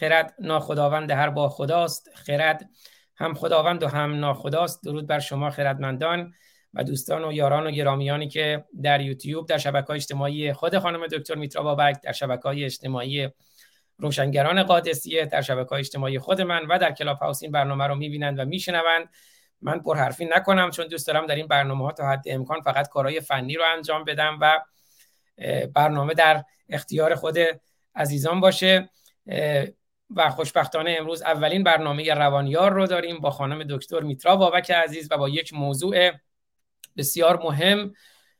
خرد ناخداوند هر با خداست. خرد هم خداوند و هم ناخداست. درود بر شما خردمندان و دوستان و یاران و گرامیانی که در یوتیوب در شبکه اجتماعی خود خانم دکتر میترا بابک در شبکه اجتماعی روشنگران قادسیه در شبکه اجتماعی خود من و در کلاب هاوس این برنامه رو می‌بینند و میشنوند. من پرحرفی نکنم چون دوست دارم در این برنامه ها تا حد امکان فقط کارهای فنی رو انجام بدم و برنامه در اختیار خود عزیزان باشه. و خوشبختانه امروز اولین برنامه روانیار رو داریم با خانم دکتر میترا بابک عزیز و با یک موضوع بسیار مهم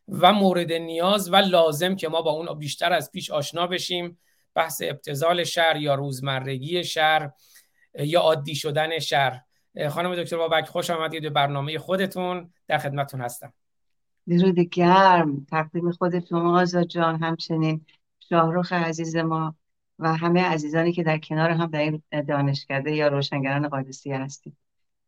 و مورد نیاز و لازم که ما با اون بیشتر از پیش آشنا بشیم. بحث ابتزال شهر یا روزمرگی شهر یا عادی شدن شهر. خانم دکتر بابک خوش آمدید به برنامه خودتون. در خدمتتون هستم. درود گرم. تقدیم خود شما آزاد جان. همچنین شاهروخ عزیز ما و همه عزیزانی که در کنار هم در این دانشکده یا روشنگران قادسی هستیم.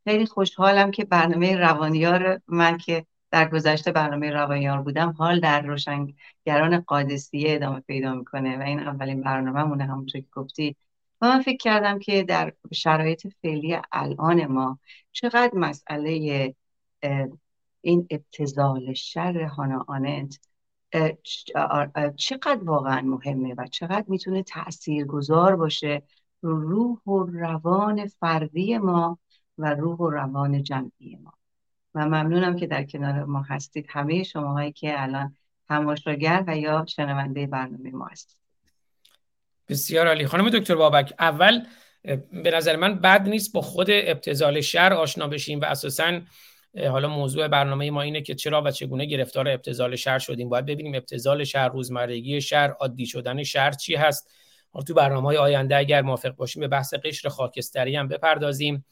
خیلی خوشحالم که برنامه روانیار من که در گذشته برنامه روانیار بودم حال در روشنگران قادسیه ادامه پیدا می‌کنه و این اولین برنامه مونه همونطور که گفتی. و من فکر کردم که در شرایط فعلی الان ما چقدر مسئله این ابتزال شر هانا آنت چقدر واقعا مهمه و چقدر می‌تونه تأثیر گذار باشه روح و روان فردی ما و روح و روان جمعی ما. و ممنونم که در کنار ما هستید. همه شماهایی که الان تماشاگر و یا شنونده برنامه ما هستید. بسیار عالی. خانم دکتر بابک اول به نظر من بد نیست با خود ابتزال شر آشنا بشیم و اساسا حالا موضوع برنامه ما اینه که چرا و چگونه گرفتار ابتزال شهر شدیم. باید ببینیم ابتزال شهر روزمرگی شهر عادی شدن شهر چی هست. حالا تو برنامه های آینده اگر موافق باشیم به بحث قشر خاکستری هم بپردازیم.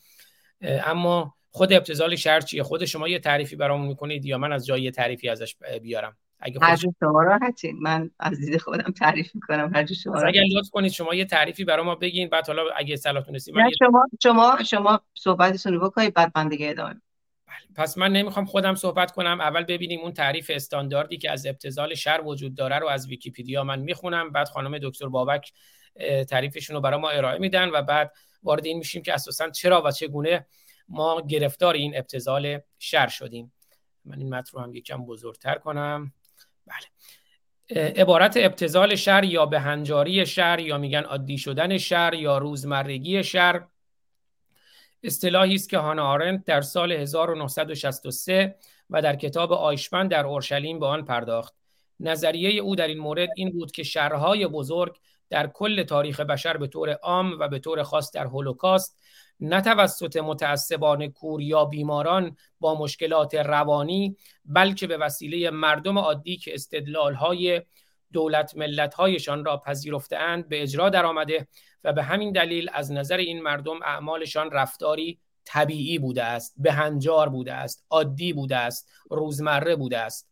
اما خود ابتزال شهر چیه؟ خود شما یه تعریفی برامون می‌کنید یا من از جای تعریفی ازش بیارم؟ اگه هر شما راحتین من از دید خودم تعریف می‌کنم هر شما اگر لطف کنید شما یه تعریفی برای ما بگین بعد حالا اگه صلاحتون رسید شما شما شما صحبتتون رو بکنید بعد من دیگه ادامه پس من نمی‌خوام خودم صحبت کنم. اول ببینیم اون تعریف استانداردی که از ابتزال شر وجود داره رو از ویکیپیدیا من می‌خونم. بعد خانم دکتر بابک تعریفشون رو برای ما ارائه میدن و بعد وارد این میشیم که اساسا چرا و چگونه ما گرفتار این ابتزال شر شدیم. من این متن رو هم یکم بزرگتر کنم. بله. عبارت ابتزال شر یا به هنجاری شر یا میگن عادی شدن شر یا روزمرگی شر. اصطلاحی است که هانا آرنت در سال 1963 و در کتاب آیشمن در اورشلیم به آن پرداخت. نظریه او در این مورد این بود که شرهای بزرگ در کل تاریخ بشر به طور عام و به طور خاص در هولوکاست نه توسط متعصبان کور یا بیماران با مشکلات روانی بلکه به وسیله مردم عادی که استدلالهای دولت ملتهایشان را پذیرفتهاند به اجرا درآمده و به همین دلیل از نظر این مردم اعمالشان رفتاری طبیعی بوده است به هنجار بوده است عادی بوده است روزمره بوده است.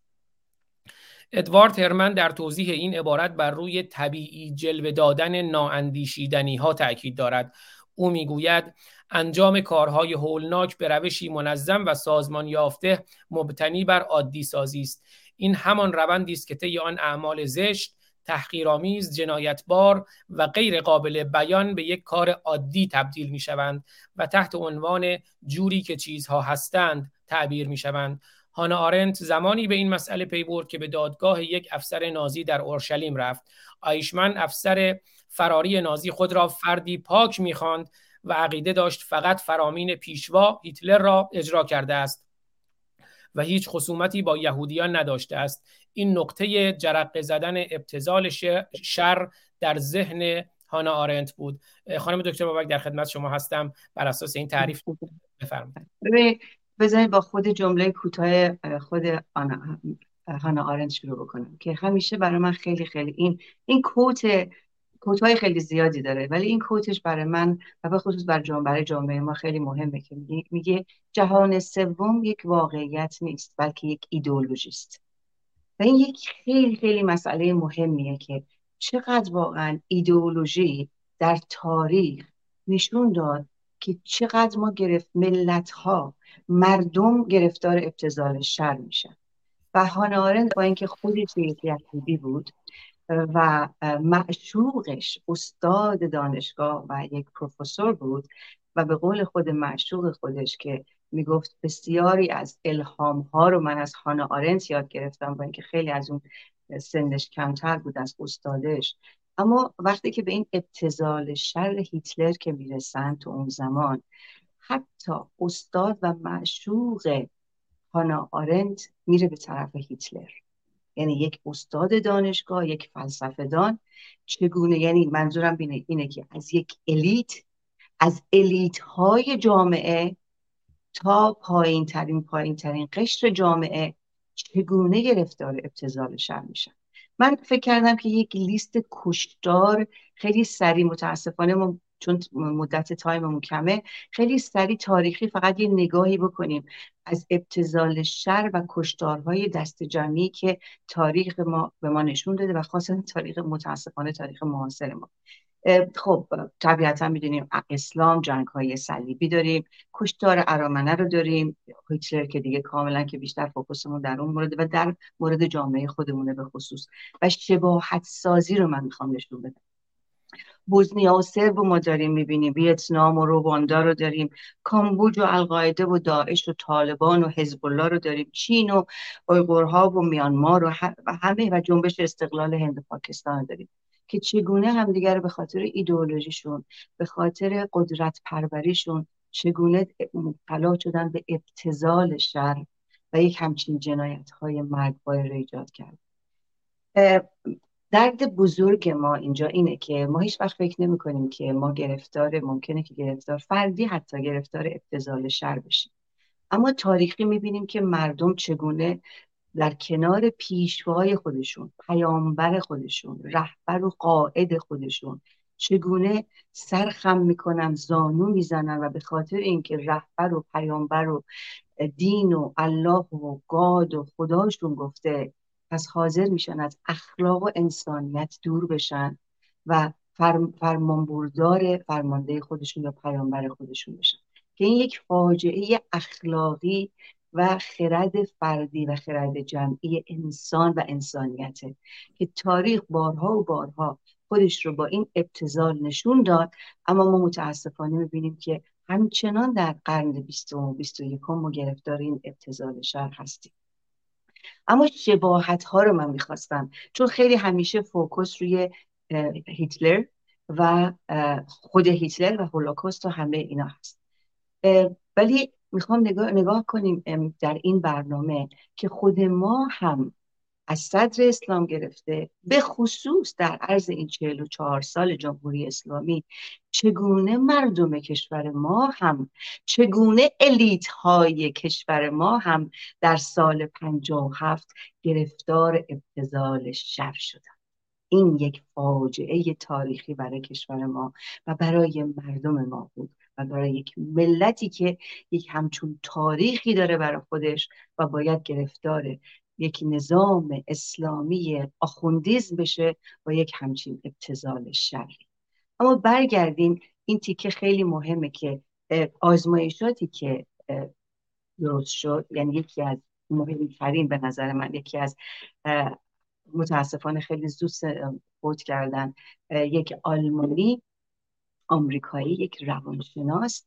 ادوارد هرمن در توضیح این عبارت بر روی طبیعی جلوه دادن نااندیشیدنی ها تاکید دارد. او می‌گوید انجام کارهای هولناک به روشی منظم و سازمان یافته مبتنی بر عادی سازی است. این همان روندی است که طی آن اعمال زشت تحقیرآمیز جنایتبار و غیر قابل بیان به یک کار عادی تبدیل می شوند و تحت عنوان جوری که چیزها هستند تعبیر می شوند هانا آرنت زمانی به این مسئله پی برد که به دادگاه یک افسر نازی در اورشلیم رفت. آیشمن افسر فراری نازی خود را فردی پاک می‌خواند و عقیده داشت فقط فرامین پیشوا هیتلر را اجرا کرده است و هیچ خصومتی با یهودیان نداشته است. این نقطه جرقه زدن ابتزال شر در ذهن هانا آرنت بود. خانم دکتر بابک در خدمت شما هستم. بر اساس این تعریف بفرمایید. بذارید با خود جمله کوتاه خود هانا آرنت شروع بکنم که همیشه برای من خیلی خیلی این این کوت کوت های خیلی زیادی داره ولی این کوتش برای من و به خصوص برای جامعه, برای جامعه ما خیلی مهمه که میگه جهان سوم یک واقعیت نیست بلکه یک ایدئولوژی است و این یک خیلی خیلی مسئله مهمیه که چقدر واقعا ایدئولوژی در تاریخ نشون داد که چقدر ما گرفت ملت ها مردم گرفتار ابتزال شر میشن. و هانا با اینکه خودش یک یهودی بود و معشوقش استاد دانشگاه و یک پروفسور بود و به قول خود معشوق خودش که می‌گفت بسیاری از الهام ها رو من از هانا آرنت یاد گرفتم با اینکه خیلی از اون سنش کمتر بود از استادش. اما وقتی که به این ابتزال شر هیتلر که می‌رسن تو اون زمان حتی استاد و معشوق هانا آرنت میره به طرف هیتلر. یعنی یک استاد دانشگاه یک فلسفه دان. چگونه؟ یعنی منظورم اینه, اینه که از یک الیت از الیت های جامعه تا پایین ترین پایین ترین قشر جامعه چگونه گرفتار ابتزال شر میشن؟ من فکر کردم که یک لیست کشدار خیلی سریع متاسفانه ما چون مدت تایممون کمه خیلی سریع تاریخی فقط یه نگاهی بکنیم از ابتزال شر و کشتارهای دست جمعی که تاریخ ما به ما نشون داده و خاصا تاریخ متاسفانه تاریخ معاصر ما. خب طبیعتا می‌دونیم اسلام جنگ های صلیبی داریم کشتار ارامنه رو داریم. هیتلر که دیگه کاملا که بیشتر فوکوسمون در اون مورد و در مورد جامعه خودمونه به خصوص. و شباهت سازی رو من می‌خوام نشون بدم. بوزنیا و سرب ما داریم می‌بینیم ویتنام و رواندا رو داریم کامبوج و القاعده و داعش و طالبان و حزب الله رو داریم چین و اویغورها و میانمار و همه و جنبش استقلال هند و پاکستان رو داریم. که چگونه همدیگر رو به خاطر ایدئولوژیشون به خاطر قدرت پروریشون چگونه مبتلا شدن به ابتزال شر و یک همچین جنایت های مرگبار رو ایجاد کرد. درد بزرگ ما اینجا اینه که ما هیچ وقت فکر نمی کنیم که ما گرفتار ممکنه که گرفتار فردی حتی گرفتار ابتزال شر بشیم. اما تاریخی می‌بینیم که مردم چگونه در کنار پیشوای خودشون پیامبر خودشون رهبر و قائد خودشون. چگونه سرخم می‌کنن زانو می‌زنن و به خاطر اینکه رهبر و پیامبر و دین و الله و گاد و خداشون گفته پس حاضر میشن از اخلاق و انسانیت دور بشن و فرمانبردار فرمانده خودشون یا پیامبر خودشون بشن. که این یک فاجعه اخلاقی و خرد فردی و خرد جمعی انسان و انسانیته که تاریخ بارها و بارها خودش رو با این ابتزال نشون داد. اما ما متاسفانه می‌بینیم که همچنان در قرن بیستم و بیست و یکم ما گرفتار این ابتزال شر هستیم. اما شباهت ها رو من می‌خواستم چون خیلی همیشه فوکس روی هیتلر و خود هیتلر و هولوکاست و همه اینا هست. ولی می‌خوام نگاه, نگاه کنیم در این برنامه که خود ما هم از صدر اسلام گرفته به خصوص در عرض این چهل و چهار سال جمهوری اسلامی چگونه مردم کشور ما هم چگونه الیت های کشور ما هم در سال پنجاه و هفت گرفتار ابتزال شر شدن این یک فاجعه تاریخی برای کشور ما و برای مردم ما بود. و برای یک ملتی که یک همچون تاریخی داره برای خودش و باید گرفتار یک نظام اسلامی آخوندیزم بشه با یک همچین ابتزال شری اما برگردیم این تیکه خیلی مهمه که آزمایشاتی که درست شد. یعنی یکی از مهمترین به نظر من یکی از متاسفانه خیلی زود فوت کردن یک آلمانی آمریکایی یک روانشناس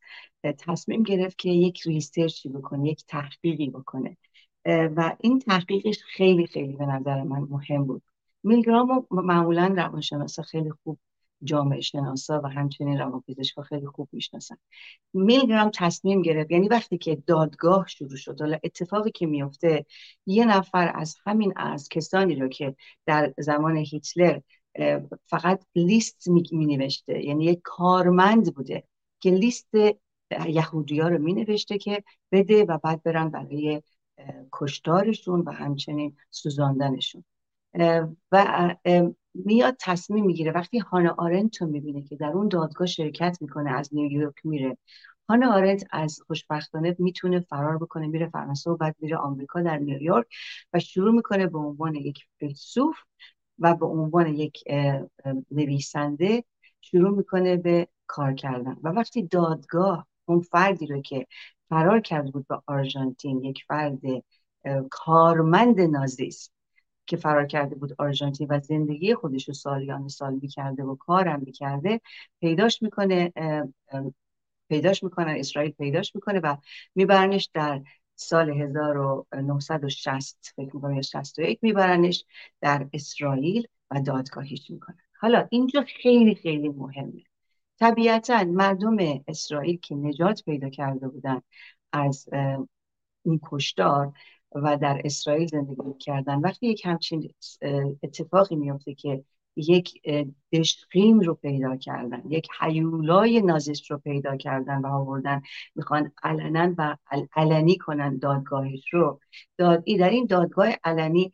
تصمیم گرفت که یک ریسرچی بکنه یک تحقیقی بکنه. و این تحقیقش خیلی خیلی به نظر من مهم بود. میلگرام معمولا روانشناسا خیلی خوب جامعه شناسا و همچنین روانپزشکا خیلی خوب می‌شناسن. میلگرام تصمیم گرفت یعنی وقتی که دادگاه شروع شد حالا اتفاقی که میفته یه نفر از همین از کسانی رو که در زمان هیتلر فقط لیست می, نوشته. یعنی یک کارمند بوده که لیست یهودی ها رو می نوشته که بده و بعد برن برای کشتارشون و همچنین سوزاندنشون. و میاد تصمیم می‌گیره. وقتی هانا آرنت رو می‌بینه که در اون دادگاه شرکت می‌کنه از نیویورک میره. هانا آرنت از خوشبختانه می‌تونه فرار بکنه میره فرانسه و بعد میره آمریکا در نیویورک و شروع می‌کنه به عنوان یک فیلسوف و به عنوان یک نویسنده شروع می‌کنه به کار کردن. و وقتی دادگاه اون فردی رو که فرار کرده بود به آرژانتین یک فرد کارمند نازیست که فرار کرده بود آرژانتین و زندگی خودش رو سالیان سال می‌کرده و کارم می‌کرده پیداش می‌کنه پیداش می‌کنن اسرائیل پیداش می‌کنه و میبرنش در سال 1960 فکر می‌کنم یا 61 میبرنش در اسرائیل و دادگاهیش می‌کنن. حالا اینجا خیلی خیلی مهمه. طبیعتا مردم اسرائیل که نجات پیدا کرده بودن از این کشتار و در اسرائیل زندگی کردن وقتی یک همچین اتفاقی میفته که یک دشقیم رو پیدا کردن یک حیولای نازیست رو پیدا کردن و آوردن. می‌خوان علنا و علنی کنن دادگاهش رو. داد در این دادگاه علنی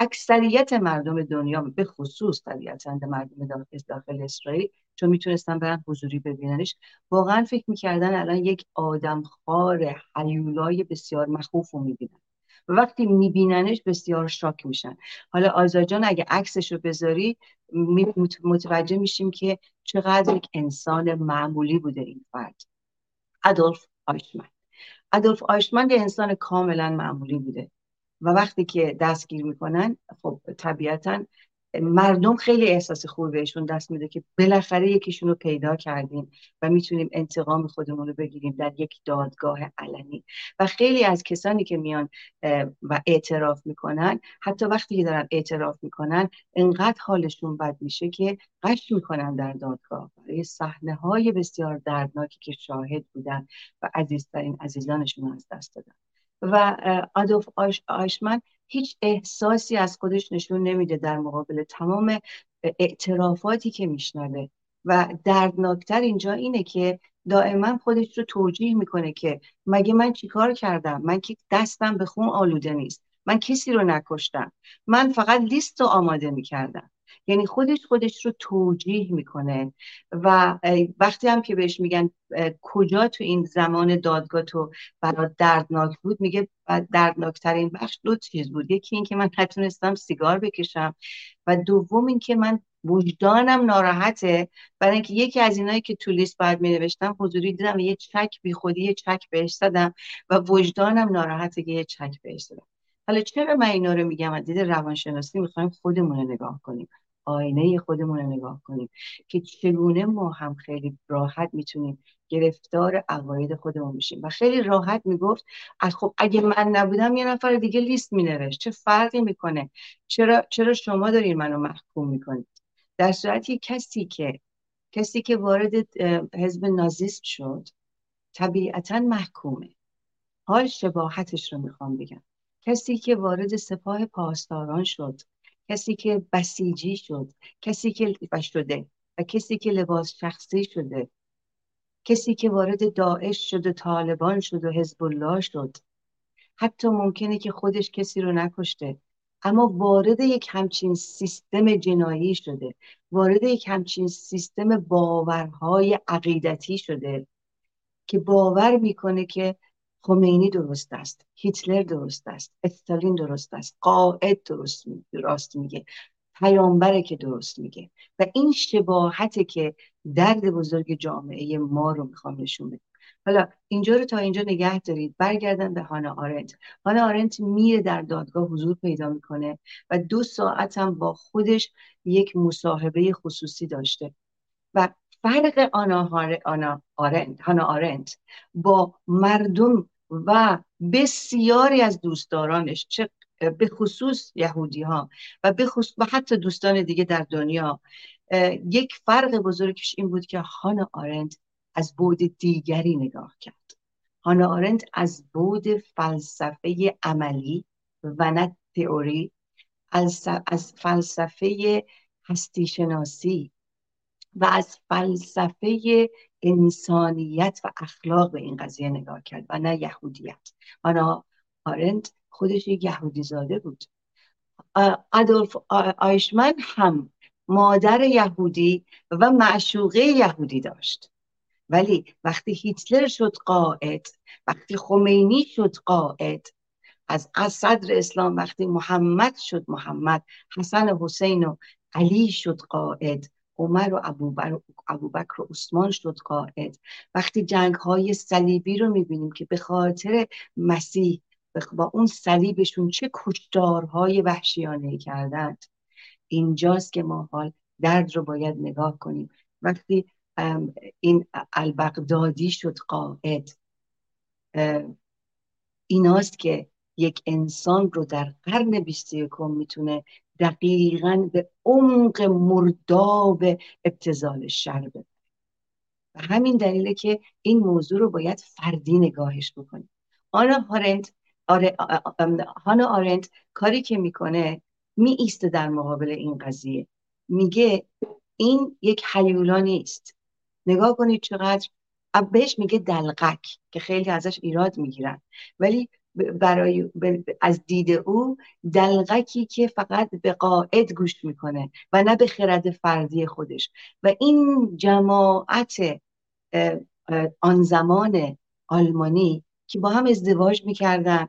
اکثریت مردم دنیا به خصوص طبیعتا مردم داخل, اسرائیل چون می‌تونستن برن حضوری ببیننش واقعا فکر می‌کردن الان یک آدمخوار حیولای بسیار مخوف رو می‌بینن. وقتی میبیننش بسیار شاک میشن. حالا آزاجان اگه عکسش رو بذاری متوجه میشیم که چقدر یک انسان معمولی بوده این فرد. ادولف آیشمن. ادولف آیشمن یه انسان کاملا معمولی بوده. و وقتی که دستگیر می‌کنن خب طبیعتا مردم خیلی احساس خوبی بهشون دست میده که بالاخره یکیشون رو پیدا کردیم و می‌تونیم انتقام خودمون رو بگیریم در یک دادگاه علنی. و خیلی از کسانی که میان و اعتراف می‌کنن حتی وقتی که دارن اعتراف می‌کنن انقدر حالشون بد میشه که قش می‌کنن در دادگاه. برای صحنه های بسیار دردناکی که شاهد بودن و عزیزترین عزیزانشون از دست دادن. و آدولف آیشمن هیچ احساسی از خودش نشون نمیده در مقابل تمام اعترافاتی که میشنوه. و دردناکتر اینجا اینه که دائما خودش رو توجیه می‌کنه که مگه من چیکار کردم؟ من که دستم به خون آلوده نیست. من کسی رو نکشتم. من فقط لیست رو آماده می‌کردم. یعنی خودش خودش رو توجیه می‌کنه. و وقتی هم که بهش میگن کجا تو این زمان دادگاه تو برای دردناک بود میگه دردناکترین بخش دو چیز بود. یکی اینکه من نتونستم سیگار بکشم و دوم اینکه من وجدانم ناراحته. برای اینکه یکی از اینایی که تو لیست باید می نوشتم حضوری دیدم یه چک بی خودی یه چک بهش زدم و وجدانم ناراحته که یه چک بهش زدم. حالا چرا من اینا رو میگم؟ از دید روانشناسی می‌خوایم خودمون رو نگاه کنیم. آینه خودمون رو نگاه کنیم که چگونه ما هم خیلی راحت می‌تونیم گرفتار عقاید خودمون بشیم. و خیلی راحت می‌گفت خب اگه من نبودم یه نفر دیگه لیست مینوشت. چه فرقی می‌کنه؟ چرا چرا شما دارین منو محکوم می‌کنید؟ در صورتی کسی که کسی که وارد حزب نازیست شد طبیعتا محکومه. حال شباهتش رو می‌خوام بگم. کسی که وارد سپاه پاسداران شد کسی که بسیجی شد کسی که شده و کسی که لباس شخصی شده کسی که وارد داعش شد و طالبان شد و حزب الله شد. حتی ممکنه که خودش کسی رو نکشته. اما وارد یک همچین سیستم جنایی شده وارد یک همچین سیستم باورهای عقیدتی شده که باور می‌کنه که خمینی درست است هیتلر درست است استالین درست است قائد درست راست میگه پیامبره که درست میگه. و این شباهته که درد بزرگ جامعه ما رو می‌خوام نشون بده. حالا اینجا رو تا اینجا نگه دارید. برگردن به هانا آرنت. هانا آرنت میره در دادگاه حضور پیدا می‌کنه و دو ساعت هم با خودش یک مصاحبه خصوصی داشته. و فرق آنا, آنا آرنت هانا آرنت با مردم و بسیاری از دوستدارانش چه به خصوص یهودی ها و به خصوص و حتی دوستان دیگه در دنیا یک فرق بزرگش این بود که هانا آرنت از بود دیگری نگاه کرد. هانا آرنت از بود فلسفه عملی و نه تئوری از فلسفه هستی شناسی و از فلسفه انسانیت و اخلاق به این قضیه نگاه کرد و نه یهودیت. آنا آرنت خودش یک یهودی زاده بود. آدولف آیشمن هم مادر یهودی و معشوقه یهودی داشت. ولی وقتی هیتلر شد قائد وقتی خمینی شد قائد از صدر اسلام وقتی محمد شد محمد حسن حسین و علی شد قائد عمر و ابوبکر و عثمان شد قائد. وقتی جنگ های صلیبی رو می‌بینیم که به خاطر مسیح با اون صلیبشون چه کشتارهای وحشیانه کردند. اینجاست که ما حال درد رو باید نگاه کنیم. وقتی این البغدادی شد قائد ایناست که یک انسان رو در قرن بیست یکم می‌تونه دقیقا به عمق مرداب ابتزال شر ببره. و همین دلیله که این موضوع رو باید فردی نگاهش بکنیم. آنا هارنت آره هانا آرنت کاری که می‌کنه می ایسته در مقابل این قضیه. میگه این یک حیولا نیست. نگاه کنید چقدر بهش میگه دلقک که خیلی ازش ایراد می‌گیرن. ولی برای از دید او دلغکی که فقط به قاعد گوش می‌کنه و نه به خرد فردی خودش. و این جماعت آن زمان آلمانی که با هم ازدواج می‌کردن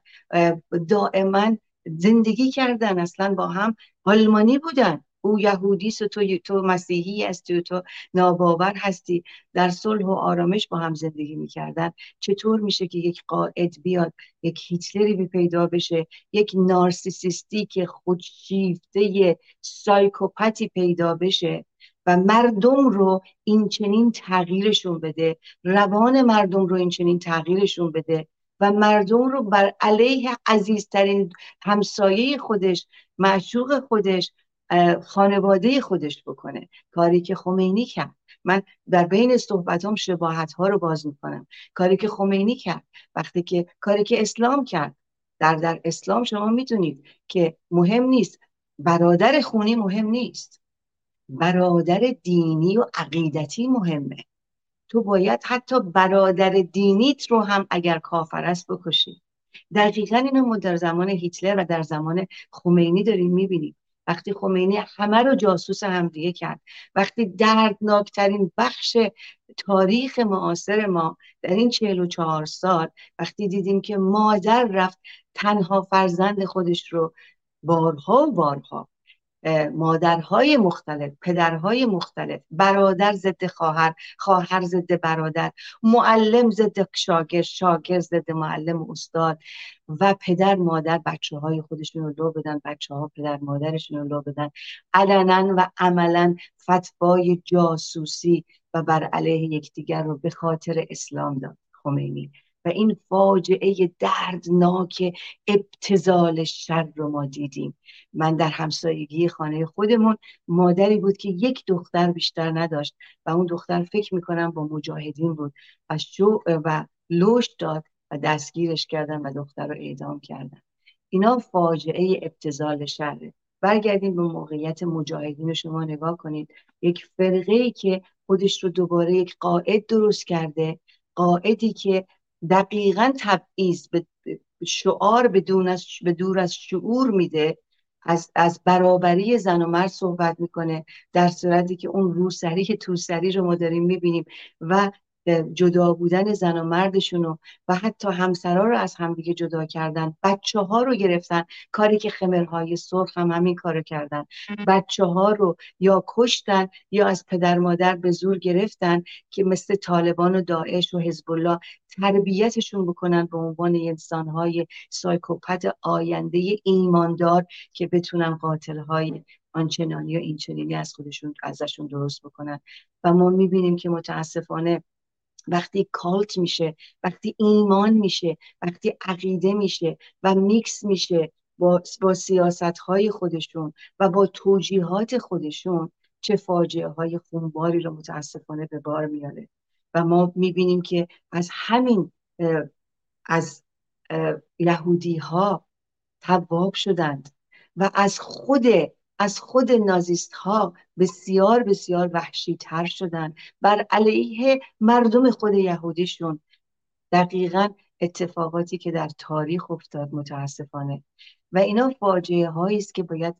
دائما زندگی کردن اصلا با هم آلمانی بودن. او یهودی و تو تو مسیحی هستی و تو ناباور هستی. در صلح و آرامش با هم زندگی می‌کردن. چطور میشه که یک قائد بیاد یک هیتلری بی پیدا بشه یک نارسیسیستی که خودشیفته سایکوپاتی پیدا بشه و مردم رو این چنین تغییرشون بده روان مردم رو این چنین تغییرشون بده و مردم رو بر علیه عزیزترین همسایه خودش معشوق خودش خانواده خودش بکنه. کاری که خمینی کرد. من در بین صحبتام شباهت ها رو باز می‌کنم. کاری که خمینی کرد. وقتی که کاری که اسلام کرد. در در اسلام شما می‌دونید که مهم نیست. برادر خونی مهم نیست. برادر دینی و عقیدتی مهمه. تو باید حتی برادر دینیت رو هم اگر کافر است بکشی. دقیقا اینو ما در زمان هیتلر و در زمان خمینی داریم می‌بینیم. وقتی خمینی همه رو جاسوس همدیگه کرد. وقتی دردناکترین بخش تاریخ معاصر ما در این چهل و چهار سال وقتی دیدیم که مادر رفت تنها فرزند خودش رو بارها و بارها مادرهای مختلف پدرهای مختلف برادر ضد خواهر خواهر ضد برادر معلم ضد شاگرد شاگرد ضد معلم استاد و پدر مادر بچه های خودشون رو لو بدن بچه ها پدر مادرشون رو لو بدن. علنا و عملا فتوای جاسوسی و بر علیه یکدیگر رو به خاطر اسلام داد. خمینی. و این فاجعه دردناک ابتزال شر رو ما دیدیم. من در همسایگی خانه خودمون مادری بود که یک دختر بیشتر نداشت و اون دختر فکر می‌کنم با مجاهدین بود و شو و لوش داد و دستگیرش کردن و دختر رو اعدام کردن. اینا فاجعه ابتزال شره. برگردیم به موقعیت مجاهدین شما نگاه کنید. یک فرقه ای که خودش رو دوباره یک قائد درست کرده قائدی که دقیقا تبعیض به شعار بدون از به دور از شعور میده. از, از برابری زن و مرد صحبت می‌کنه در صورتی که اون روسری توسری رو ما داریم می‌بینیم. و جدا بودن زن و مردشون و حتی همسرا رو از همدیگه جدا کردن. بچه ها رو گرفتن. کاری که خمرهای سرخ هم همین کارو کردن. بچه ها رو یا کشتن یا از پدر مادر به زور گرفتن که مثل طالبان و داعش و حزب الله تربیتشون بکنن به عنوان انسانهای سایکوپت آینده ایماندار که بتونن قاتلهای آنچنانی و اینچنینی از خودشون ازشون درست بکنن. و ما می‌بینیم که متاسفانه وقتی کالت میشه وقتی ایمان میشه وقتی عقیده میشه و میکس میشه با, با سیاست های خودشون و با توجیهات خودشون چه فاجعه های خونباری رو متاسفانه به بار میاره. و ما می‌بینیم که از همین از یهودی ها تواب شدند و از خود از خود نازیست ها بسیار بسیار وحشی تر شدن بر علیه مردم خود یهودیشون دقیقا اتفاقاتی که در تاریخ افتاد متاسفانه. و اینا فاجعه هایی است که باید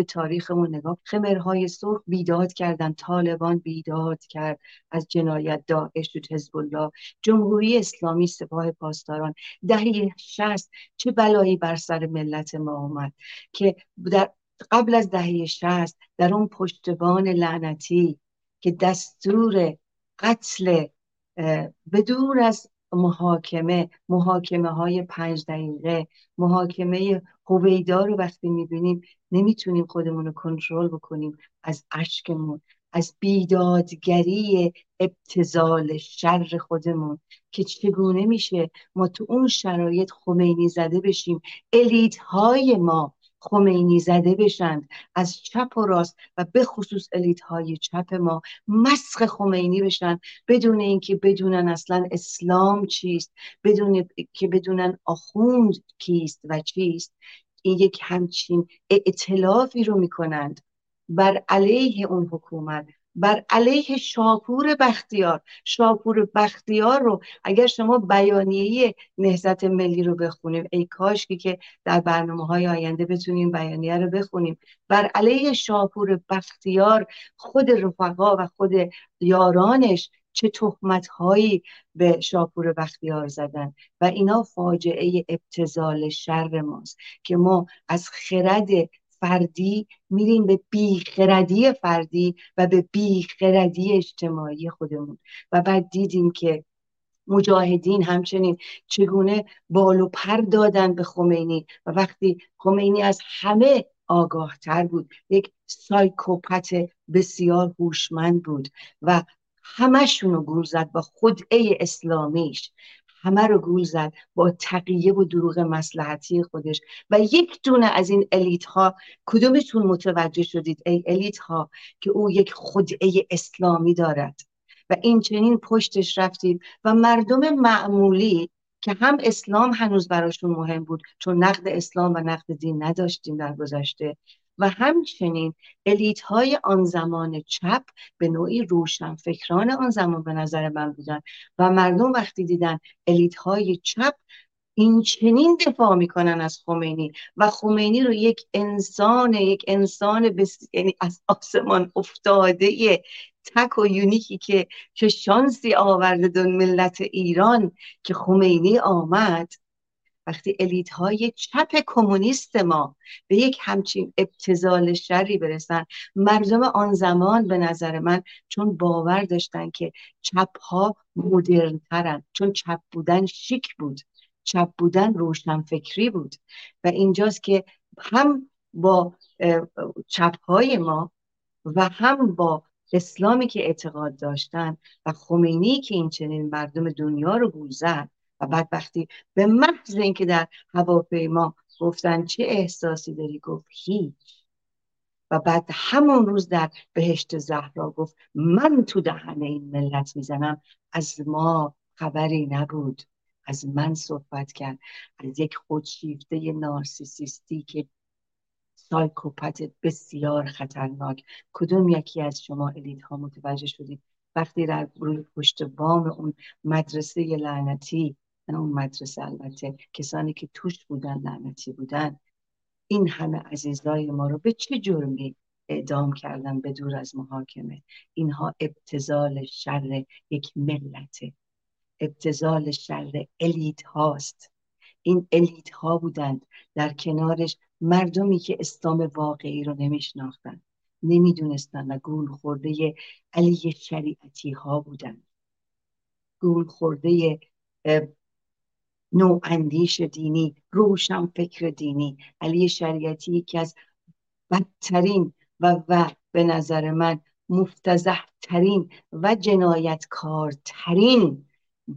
به تاریخمون نگاه خمرهای سرخ بیداد کردن طالبان بیداد کرد از جنایت داعش و حزب الله جمهوری اسلامی سپاه پاسداران. دهه شست چه بلایی بر سر ملت ما آمد که در قبل از دهه شست در اون پشتبان لعنتی که دستور قتل بدون از محاکمه محاکمه های پنج دقیقه محاکمه هویدا رو وقتی می‌بینیم نمی‌تونیم خودمون رو کنترل بکنیم از اشکمون از بیدادگری ابتزال شر خودمون که چگونه میشه ما تو اون شرایط خمینی زده بشیم. الیت های ما خمینی زده بشند از چپ و راست و به خصوص الیت های چپ ما مسخ خمینی بشن. بدون اینکه بدونن اصلا اسلام چیست بدون که بدونن آخوند کیست و چیست این یک همچین اعتلافی رو می‌کنند. بر علیه اون حکومت بر علیه شاپور بختیار. شاپور بختیار رو اگر شما بیانیه نهزت ملی رو بخونیم ای کاش که در برنامه های آینده بتونیم بیانیه رو بخونیم بر علیه شاپور بختیار خود رفقا و خود یارانش چه تهمت هایی به شاپور بختیار زدن و اینا فاجعه ابتزال شر ماست که ما از خرد فردی میریم به بیخردی فردی و به بیخردی اجتماعی خودمون. و بعد دیدیم که مجاهدین همچنین چگونه بال و پر دادن به خمینی. و وقتی خمینی از همه آگاه تر بود یک سایکوپت بسیار هوشمند بود و همشون رو گول زد با خودعه اسلامیش. همه رو گول زد با تقیه و دروغ مسلحتی خودش. و یک دونه از این الیت ها کدومتون متوجه شدید ای الیت ها که او یک خدعه اسلامی دارد؟ و این چنین پشتش رفتید و مردم معمولی که هم اسلام هنوز براشون مهم بود چون نقد اسلام و نقد دین نداشتیم در گذشته و همچنین الیت های آن زمان چپ به نوعی روشن فکران آن زمان به نظر من بودن. و مردم وقتی دیدن الیت های چپ این چنین دفاع می‌کنن از خمینی و خمینی رو یک انسان یک انسان بس... یعنی از آسمان افتاده تک و یونیکی که چه شانسی آورده دون ملت ایران که خمینی آمد. وقتی الیت های چپ کمونیست ما به یک همچین ابتزال شری برسن مردم آن زمان به نظر من چون باور داشتن که چپ ها مدرن ترن چون چپ بودن شیک بود چپ بودن روشن فکری بود و اینجاست که هم با چپ های ما و هم با اسلامی که اعتقاد داشتن و خمینی که این چنین مردم دنیا رو گول زد و بعد وقتی به محض اینکه در هواپیما گفتن چه احساسی داری گفت هیچ. و بعد همون روز در بهشت زهرا گفت من تو دهن این ملت می‌زنم. از ما خبری نبود. از من صحبت کرد. از یک خودشیفته نارسیسیستی که سایکوپت بسیار خطرناک. کدوم یکی از شما الیت ها متوجه شدید؟ وقتی در روی پشت بام اون مدرسه لعنتی اون مدرسه البته کسانی که توش بودن لعنتی بودن این همه عزیزای ما رو به چه جرمی اعدام کردن به دور از محاکمه؟ اینها ابتزال شر یک ملته ابتزال شر الیت هاست. این الیت ها بودند در کنارش مردمی که اسلام واقعی رو نمیشناختن نمی‌دونستن و گول خورده علی شریعتی ها بودند. گول خورده اندیش دینی روشن فکر دینی. علی شریعتی یکی از بدترین و و به نظر من مفتزه ترین و جنایتکارترین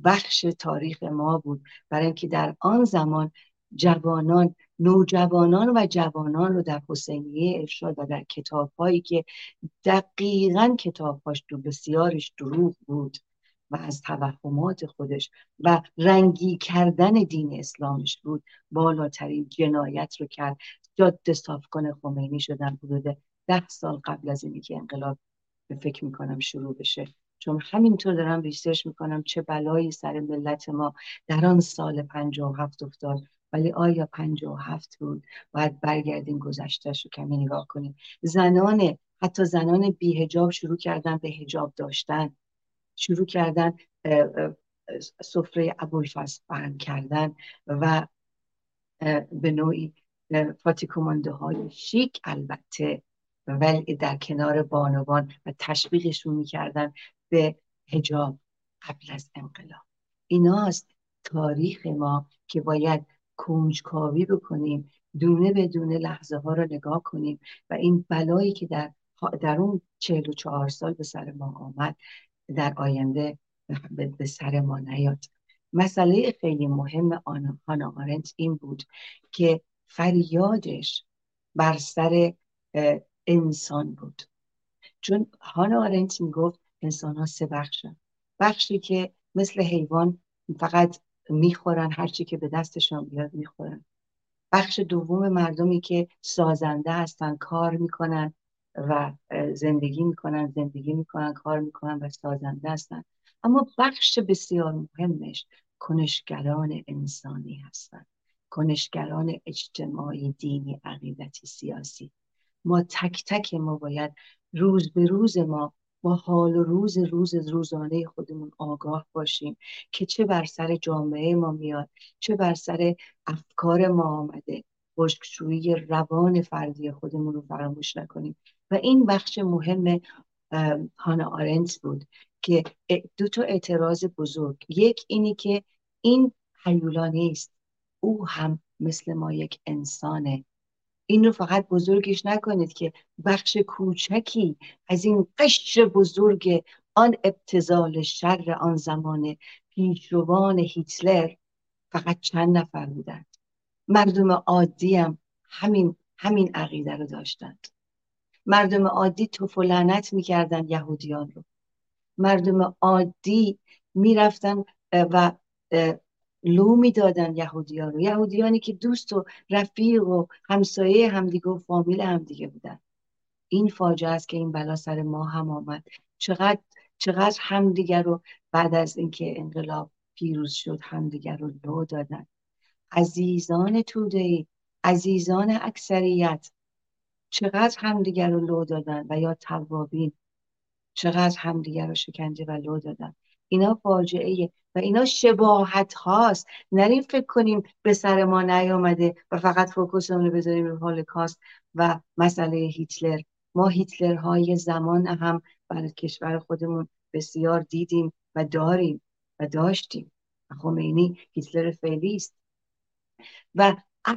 بخش تاریخ ما بود. برای اینکه در آن زمان جوانان نوجوانان و جوانان رو در حسینیه ارشاد و در کتابهایی که دقیقا کتابهاش دو بسیارش دروغ بود و از توهمات خودش و رنگی کردن دین اسلامش بود. بالاترین جنایت رو کرد. جاده صاف کنه خمینی شدن حدود ده سال قبل از اینی که انقلاب به فکر می‌کنم شروع بشه. چون همینطور دارم research می‌کنم چه بلایی سر ملت ما در آن سال هفت افتاد. ولی آیا پنجاه و هفت بود؟ باید برگردیم گذشتهش رو کمی نگاه کنیم. زنان حتی زنان بیهجاب شروع کردن به هجاب داشتن. شروع کردن سفره ابوالفضل فهم کردن و به نوعی فاتیکومانده های شیک البته ولی در کنار بانوان و تشویقشون می‌کردن به هجاب قبل از انقلاب. ایناست تاریخ ما که باید کنجکاوی بکنیم دونه به دونه لحظه ها رو نگاه کنیم و این بلایی که در, در اون چهل و چهار سال به سر ما آمد در آینده به سر ما نیاد. مسئله خیلی مهم هانا آرنت این بود که فریادش بر سر انسان بود. چون هانا آرنت می‌گفت انسان ها سه بخشن بخشی که مثل حیوان فقط می‌خورن هرچی که به دستشان بیاد می‌خورن. بخش دوم مردمی که سازنده هستن کار می‌کنن. و زندگی می‌کنن زندگی می‌کنن کار می‌کنن و سازنده هستن. اما بخش بسیار مهمش کنشگران انسانی هستند کنشگران اجتماعی دینی عقیدتی سیاسی. ما تک تک ما باید روز به روز ما با حال و روز روز روزانه خودمون آگاه باشیم که چه بر سر جامعه ما میاد چه بر سر افکار ما آمده. بشکشویی روان فردی خودمون رو فراموش نکنیم. و این بخش مهم هانا آرنت بود که دو تا اعتراض بزرگ. یک اینی که این حیولا نیست او هم مثل ما یک انسانه. این رو فقط بزرگش نکنید که بخش کوچکی از این قشر بزرگ آن ابتزال شر آن زمان پیشروان هیتلر فقط چند نفر بودند. مردم عادی هم همین همین عقیده رو داشتند. مردم عادی توف و لعنت می‌کردن یهودیان رو. مردم عادی می‌رفتن و لو می‌دادن یهودیان رو. یهودیانی که دوست و رفیق و همسایه همدیگه و فامیل همدیگه بودن. این فاجعه است که این بلا سر ما هم آمد. چقدر چقدر همدیگر رو بعد از اینکه انقلاب پیروز شد همدیگر رو لو دادن. عزیزان توده عزیزان اکثریت. چقدر همدیگر رو لو دادن و یا توابین. چقدر همدیگر رو شکنجه و لو دادن. اینا فاجعه و اینا شباهت هاست. نریم فکر کنیم به سر ما نیامده و فقط فوکوسمون رو بذاریم رو هولوکاست و مسئله هیتلر. ما هیتلرهای زمان هم برای کشور خودمون بسیار دیدیم و داریم و داشتیم. خمینی هیتلر فعلی است. و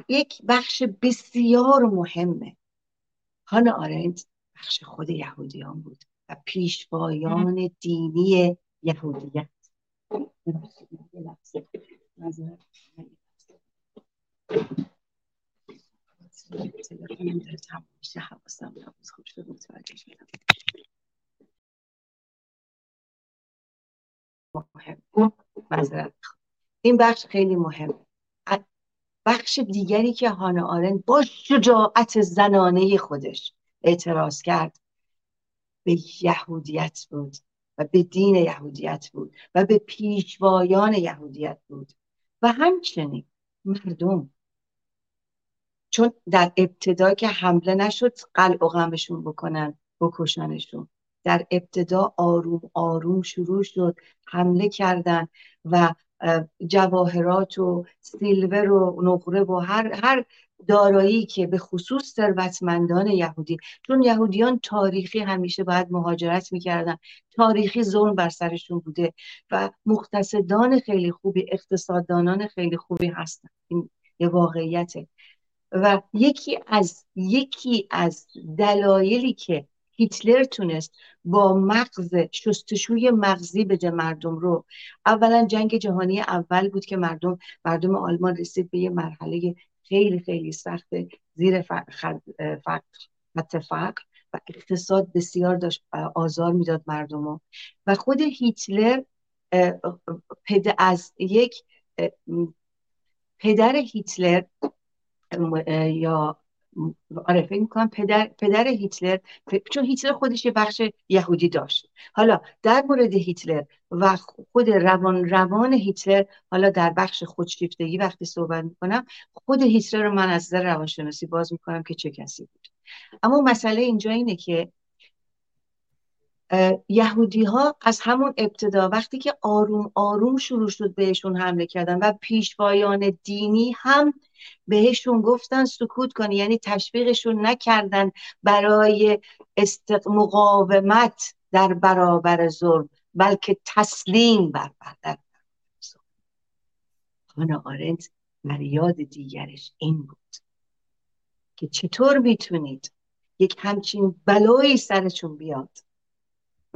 یک بخش بسیار مهمه. هانا آرنت بخش خود یهودیان بود و پیشوایان دینی یهودیت. این بخش خیلی مهم بخش دیگری که هانا آرن با شجاعت زنانه خودش اعتراض کرد به یهودیت بود و به دین یهودیت بود و به پیشوایان یهودیت بود. و همچنین مردم چون در ابتدا که حمله نشد قلع و غمشون بکنن بکشنشون. در ابتدا آروم آروم شروع شد حمله کردن و جواهرات و سیلور و نقره و هر هر دارایی که به خصوص ثروتمندان یهودی چون یهودیان تاریخی همیشه باید مهاجرت می‌کردن. تاریخی ظلم بر سرشون بوده و مقتصدان خیلی خوبی اقتصاددانان خیلی خوبی هستن. این یه واقعیته. و یکی از یکی از دلایلی که هیتلر تونست با مغز شستشوی مغزی به مردم رو اولا جنگ جهانی اول بود که مردم مردم آلمان رسید به یه مرحله خیلی خیلی سخت زیر خط فقر و اقتصاد بسیار داشت آزار می‌داد مردم و خود هیتلر پد از یک پدر هیتلر یا آره فکر می‌کنم پدر, پدر هیتلر چون هیتلر خودش یه بخش یهودی داشت. حالا در مورد هیتلر و خود روان روان هیتلر حالا در بخش خودشیفتگی وقتی صحبت می‌کنم خود هیتلر رو من از نظر روانشناسی باز می‌کنم که چه کسی بود. اما مسئله اینجا اینه که یهودی ها از همون ابتدا وقتی که آروم آروم شروع شد بهشون حمله کردن و پیشوایان دینی هم بهشون گفتن سکوت کنی یعنی تشویقشون نکردن برای استق... مقاومت در برابر ظلم بلکه تسلیم بر در خانه آرنت فریاد دیگرش این بود که چطور می‌تونید یک همچین بلایی سرشون بیاد؟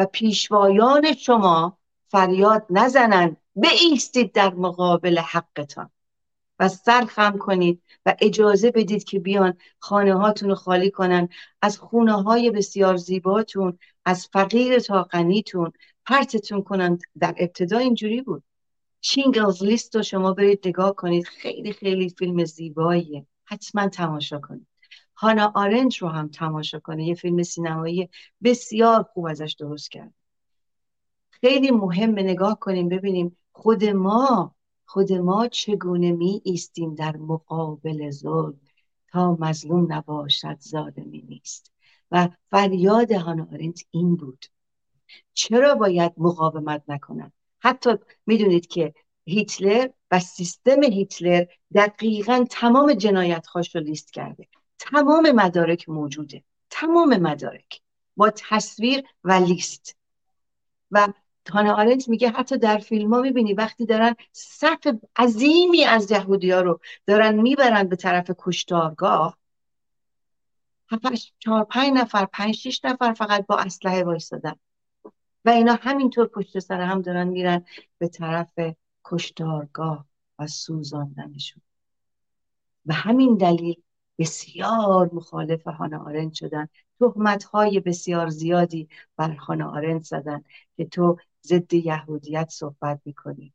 و پیشوایان شما فریاد نزنند. ایستید در مقابل حقتان. و سر خم کنید و اجازه بدید که بیان خانه هاتون رو خالی کنن. از خونه های بسیار زیباتون از فقیر تا غنیتون پرتتون کنن. در ابتدا اینجوری بود. Schindler's List رو شما برید نگاه کنید. خیلی خیلی فیلم زیباییه. حتما تماشا کنید. هانا آرنت رو هم تماشا کنید یه فیلم سینمایی بسیار خوب ازش درست کرد. خیلی مهم نگاه کنیم ببینیم خود ما خود ما چگونه می ایستیم در مقابل ظلم؟ تا مظلوم نباشد ظالمی نیست. و فریاد هانا آرنت این بود. چرا باید مقاومت نکنند حتی می‌دونید که هیتلر و سیستم هیتلر دقیقا تمام جنایت رو لیست کرده. تمام مدارک موجوده. تمام مدارک. با تصویر و لیست. و هانا آرنت میگه حتی در فیلم ها می‌بینی وقتی دارن صف عظیمی از یهودی ها رو دارن می‌برن به طرف کشتارگاه چهار پنج نفر پنج شیش نفر فقط با اسلحه وایستادن. و اینا همینطور پشت سر هم دارن میرن به طرف کشتارگاه و سوزاندنشون. و همین دلیل بسیار مخالف هانا آرنت شدن. تهمت های بسیار زیادی بر هانا آرنت زدن که تو ضد یهودیت صحبت می‌کنی.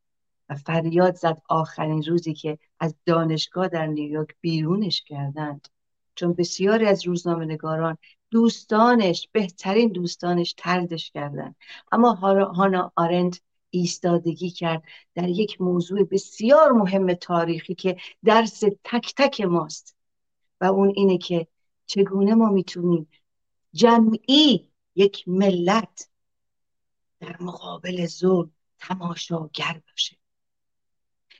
و فریاد زد آخرین روزی که از دانشگاه در نیویورک بیرونش کردند. چون بسیاری از روزنامه نگاران دوستانش بهترین دوستانش تردش کردند. اما هانا آرنت ایستادگی کرد در یک موضوع بسیار مهم تاریخی که درس تک تک ماست. و اون اینه که چگونه ما می‌تونیم جمعی یک ملت در مقابل ظلم تماشاگر باشه؟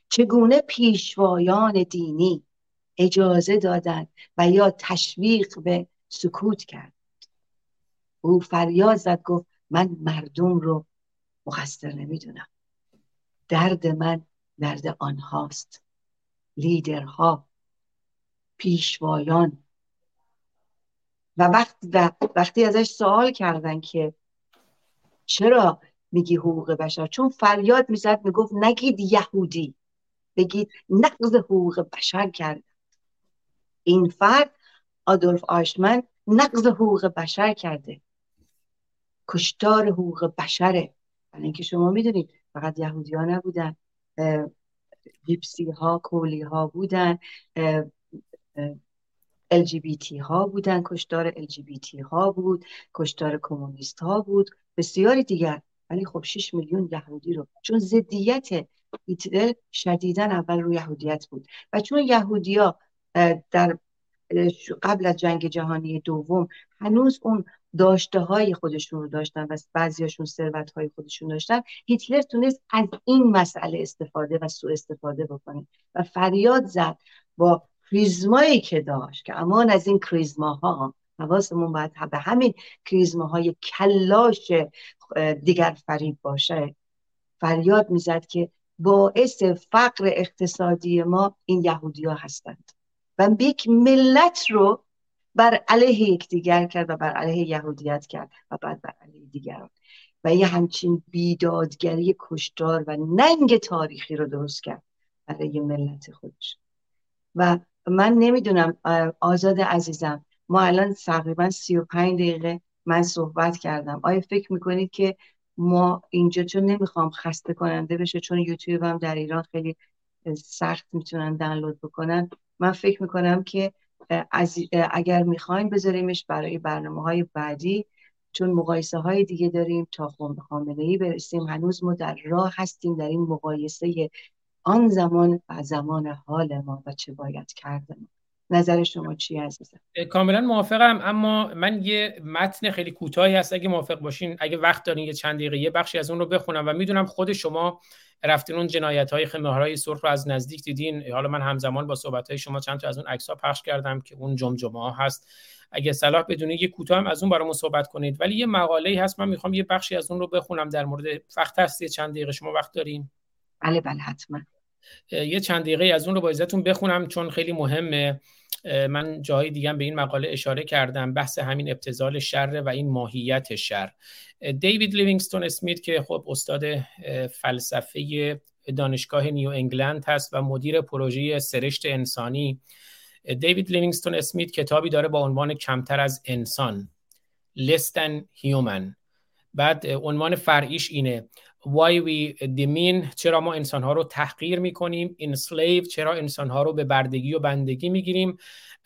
چگونه پیشوایان دینی اجازه دادند و یا تشویق به سکوت کرد؟ او فریاد زد گفت من مردم رو مقصر نمی‌دونم. درد من درد آنهاست. لیدرها پیشوایان. و وقتی, وقتی ازش سوال کردن که چرا میگی حقوق بشر؟ چون فریاد می‌زد می‌گفت نگید یهودی بگید نقض حقوق بشر کرد. این فرد آدولف آشمن نقض حقوق بشر کرده. کشتار حقوق بشره. برای اینکه شما می‌دونید فقط یهودی ها نبودن. گیپسی ها کولی ها بودن LGBT ها بودن کشتار LGBT ها بود کشتار کمونیست ها بود بسیاری دیگر. ولی خب 6 میلیون یهودی رو چون ضدیت هیتلر شدیدا اول رو یهودیت بود. و چون یهودیا در قبل از جنگ جهانی دوم هنوز اون داشته های خودشون رو داشتن و بعضیاشون ثروت های خودشون داشتن هیتلر تونست از این مسئله استفاده و سوء استفاده بکنه و فریاد زد با کریزمایی که داشت که امان از این کریزماها حواسمون باید به همین کریزماهای کلاش دیگر فریب باشه. فریاد می‌زد که باعث فقر اقتصادی ما این یهودی ها هستند. و یک ملت رو بر علیه یکدیگر کرد و بر علیه یهودیت کرد و بعد بر علیه دیگران. و یه همچین بیدادگری کشدار و ننگ تاریخی رو درست کرد برای ملت خودش. و من نمی‌دونم آزاد عزیزم ما الان تقریبا 35 دقیقه من صحبت کردم. آیا فکر می‌کنید که ما اینجا چون نمی‌خوام خسته کننده بشه چون یوتیوب هم در ایران خیلی سخت می‌تونن دانلود بکنن من فکر می‌کنم که اگر می‌خواین بذاریمش برای برنامه های بعدی چون مقایسه های دیگه داریم تا خامنه ای برسیم هنوز ما در راه هستیم در این مقایسه آن زمان و زمان حال ما و چه باید کرده ما. نظر شما چی عزیزم؟ کاملا موافقم اما من یه متن خیلی کوتاهی هست اگه موافق باشین اگه وقت دارین یه چند دقیقه یه بخشی از اون رو بخونم و می‌دونم خود شما رفتین اون جنایت های های سرخ رو از نزدیک دیدین. حالا من همزمان با صحبت های شما چند تا از اون عکس ها پخش کردم که اون جمجمه ها هست. اگه صلاح بدونید یه کوتاه از اون برامون صحبت کنید. ولی یه مقاله هست من می‌خوام یه بخشی از اون رو بخونم در مورد وقت هست چند دقیقه شما وقت دارین؟ بله بله حتما. یه چند دقیقه از اون رو با ازتون بخونم چون خیلی مهمه. من جایی دیگه به این مقاله اشاره کردم. بحث همین ابتزال شر و این ماهیت شر. دیوید لیوینگستون اسمیت که خب استاد فلسفه دانشگاه نیو انگلند هست و مدیر پروژه سرشت انسانی. دیوید لیوینگستون اسمیت کتابی داره با عنوان کمتر از انسان less than human. بعد عنوان فرعیش اینه. Why we demean چرا ما انسان ها رو تحقیر می‌کنیم. Enslave چرا انسان ها رو به بردگی و بندگی می‌گیریم.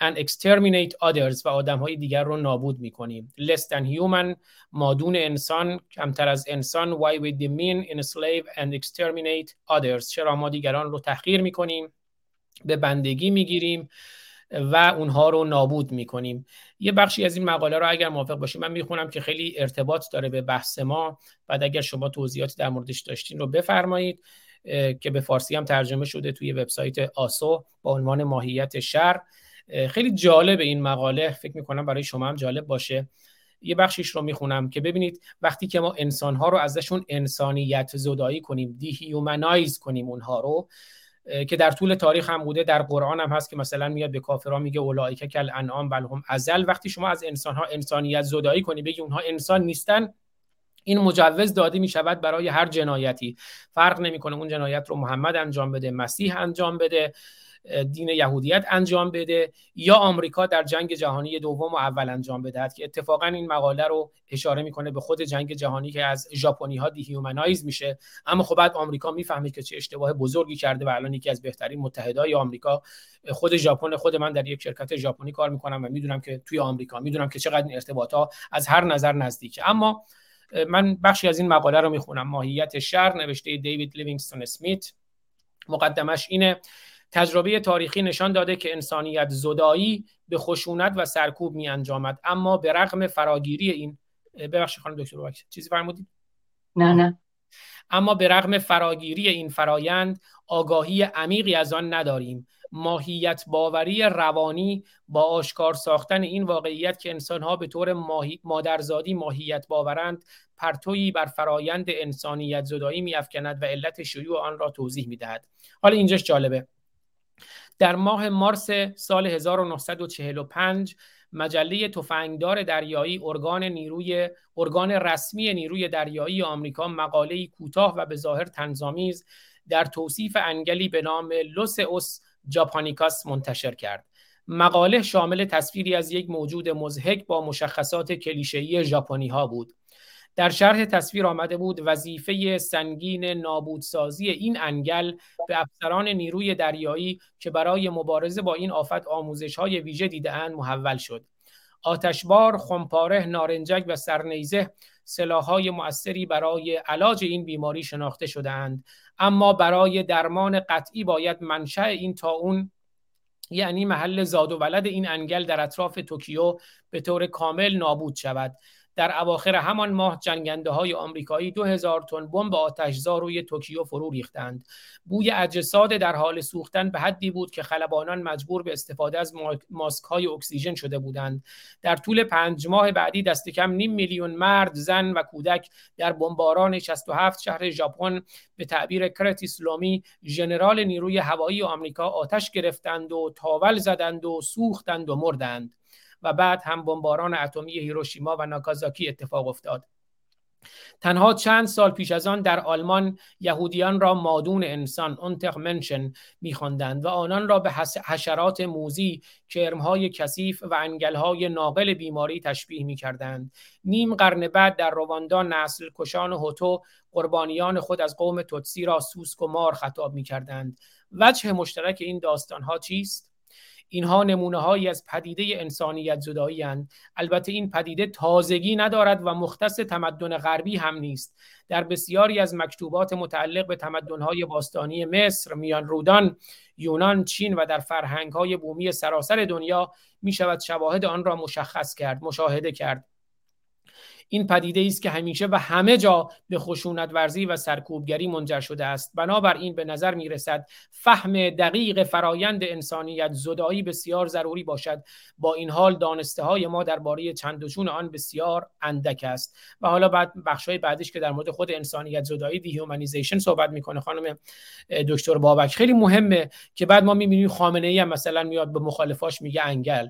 And exterminate others و آدم های دیگر رو نابود می‌کنیم. Less than human مادون انسان کمتر از انسان. Why we demean enslave and exterminate others. چرا ما دیگران رو تحقیر می‌کنیم. به بندگی می‌گیریم. و اونها رو نابود می‌کنیم. یه بخشی از این مقاله رو اگر موافق باشیم من می‌خونم که خیلی ارتباط داره به بحث ما. بعد اگر شما توضیحاتی در موردش داشتین رو بفرمایید که به فارسی هم ترجمه شده توی وبسایت آسو با عنوان ماهیت شر خیلی جالب این مقاله. فکر می‌کنم برای شما هم جالب باشه. یه بخشیش رو می‌خونم که ببینید وقتی که ما انسان ها رو ازشون انسانیت زدایی کنیم دیهیومنایز کنیم اونها رو که در طول تاریخ هم بوده در قرآن هم هست که مثلا میاد به کافرها میگه أولئك كالأنعام بل هم أضل. وقتی شما از انسان ها انسانیت زدایی کنی بگی اونها انسان نیستن این مجوز داده می شود برای هر جنایتی. فرق نمی‌کنه اون جنایت رو محمد انجام بده مسیح انجام بده. دین یهودیت انجام بده یا آمریکا در جنگ جهانی دوم و اول انجام بدهد که اتفاقا این مقاله رو اشاره می‌کنه به خود جنگ جهانی که از ژاپنی ها dehumanize میشه. اما خب بعد آمریکا می‌فهمه که چه اشتباه بزرگی کرده و الان یکی از بهترین متحدای آمریکا خود ژاپن خود من در یک شرکت ژاپنی کار می‌کنم و می‌دونم که توی آمریکا می‌دونم که چقدر این ارتباط ها از هر نظر نزدیکه. اما من بخشی از این مقاله رو می‌خونم. ماهیت شر نوشته دیوید لیوینگستون اسمیت. مقدمش اینه تجربه تاریخی نشان داده که انسانیت زدایی به خشونت و سرکوب می انجامد. اما به رغم فراگیری این ببخشید خانم دکتر بابک چیزی فرمودید؟ نه نه. اما به رغم فراگیری این فرایند آگاهی عمیقی از آن نداریم. ماهیت باوری روانی با آشکار ساختن این واقعیت که انسانها به طور ماهی... مادرزادی ماهیت باورند پرتویی بر فرایند انسانیت زدایی میافکند و علت شیوع آن را توضیح می‌دهد. حالا اینجاش جالبه. در ماه مارس سال 1945 مجله تفنگدار دریایی ارگان نیروی ارگان رسمی نیروی دریایی آمریکا مقاله کوتاه و به ظاهر تنظامیز در توصیف انگلی به نام لوس اوس جاپانیکاس منتشر کرد. مقاله شامل تصویری از یک موجود مزهک با مشخصات کلیشه‌ای ژاپنی ها بود. در شرح تصویر آمده بود وظیفه سنگین نابودسازی این انگل به افسران نیروی دریایی که برای مبارزه با این آفت آموزش های ویژه دیدهاند محول شد. آتشبار، خمپاره، نارنجک و سرنیزه سلاحهای مؤثری برای علاج این بیماری شناخته شدهاند. اما برای درمان قطعی باید منشأ این طاعون یعنی محل زاد و ولد این انگل در اطراف توکیو به طور کامل نابود شود. در اواخر همان ماه جنگنده های آمریکایی 2000 تن بمب آتشزا روی توکیو فرو ریختند. بوی اجساد در حال سوختن به حدی بود که خلبانان مجبور به استفاده از ماسک های اکسیژن شده بودند. در طول پنج ماه بعدی دست کم نیم میلیون مرد زن و کودک در بمباران 67 شهر ژاپن به تعبیر کرتیس لومی ژنرال نیروی هوایی آمریکا آتش گرفتند و تاول زدند و سوختند و مردند. و بعد هم بمباران اتمی هیروشیما و ناکازاکی اتفاق افتاد. تنها چند سال پیش از آن در آلمان یهودیان را مادون انسان Untermenschen میخواندند و آنان را به حشرات موزی کرمهای کثیف و انگلهای ناقل بیماری تشبیه می‌کردند. نیم قرن بعد در رواندا نسل کشان هوتو قربانیان خود از قوم توتسی را سوسک و مار خطاب می‌کردند. وجه مشترک این داستانها چیست؟ اینها نمونه هایی از پدیده انسانیت زدایی هند. البته این پدیده تازگی ندارد و مختص تمدن غربی هم نیست در بسیاری از مکتوبات متعلق به تمدنهای باستانی مصر، میان رودان، یونان، چین و در فرهنگهای بومی سراسر دنیا می شود شواهد آن را مشخص کرد، مشاهده کرد. این پدیده است که همیشه و همه جا به خشونت ورزی و سرکوبگری منجر شده است. بنابراین به نظر می رسد فهم دقیق فرایند انسانیت زدایی بسیار ضروری باشد. با این حال دانسته های ما درباره چند و آن بسیار اندک است. و حالا بعد بخشای بعدش که در مورد خود انسانیت زدایی دیهومانیزیشن صحبت می‌کنه خانم دکتر بابک. خیلی مهمه که بعد ما می‌بینیم خامنه ای هم مثلا میاد به مخالفاش میگه انگل.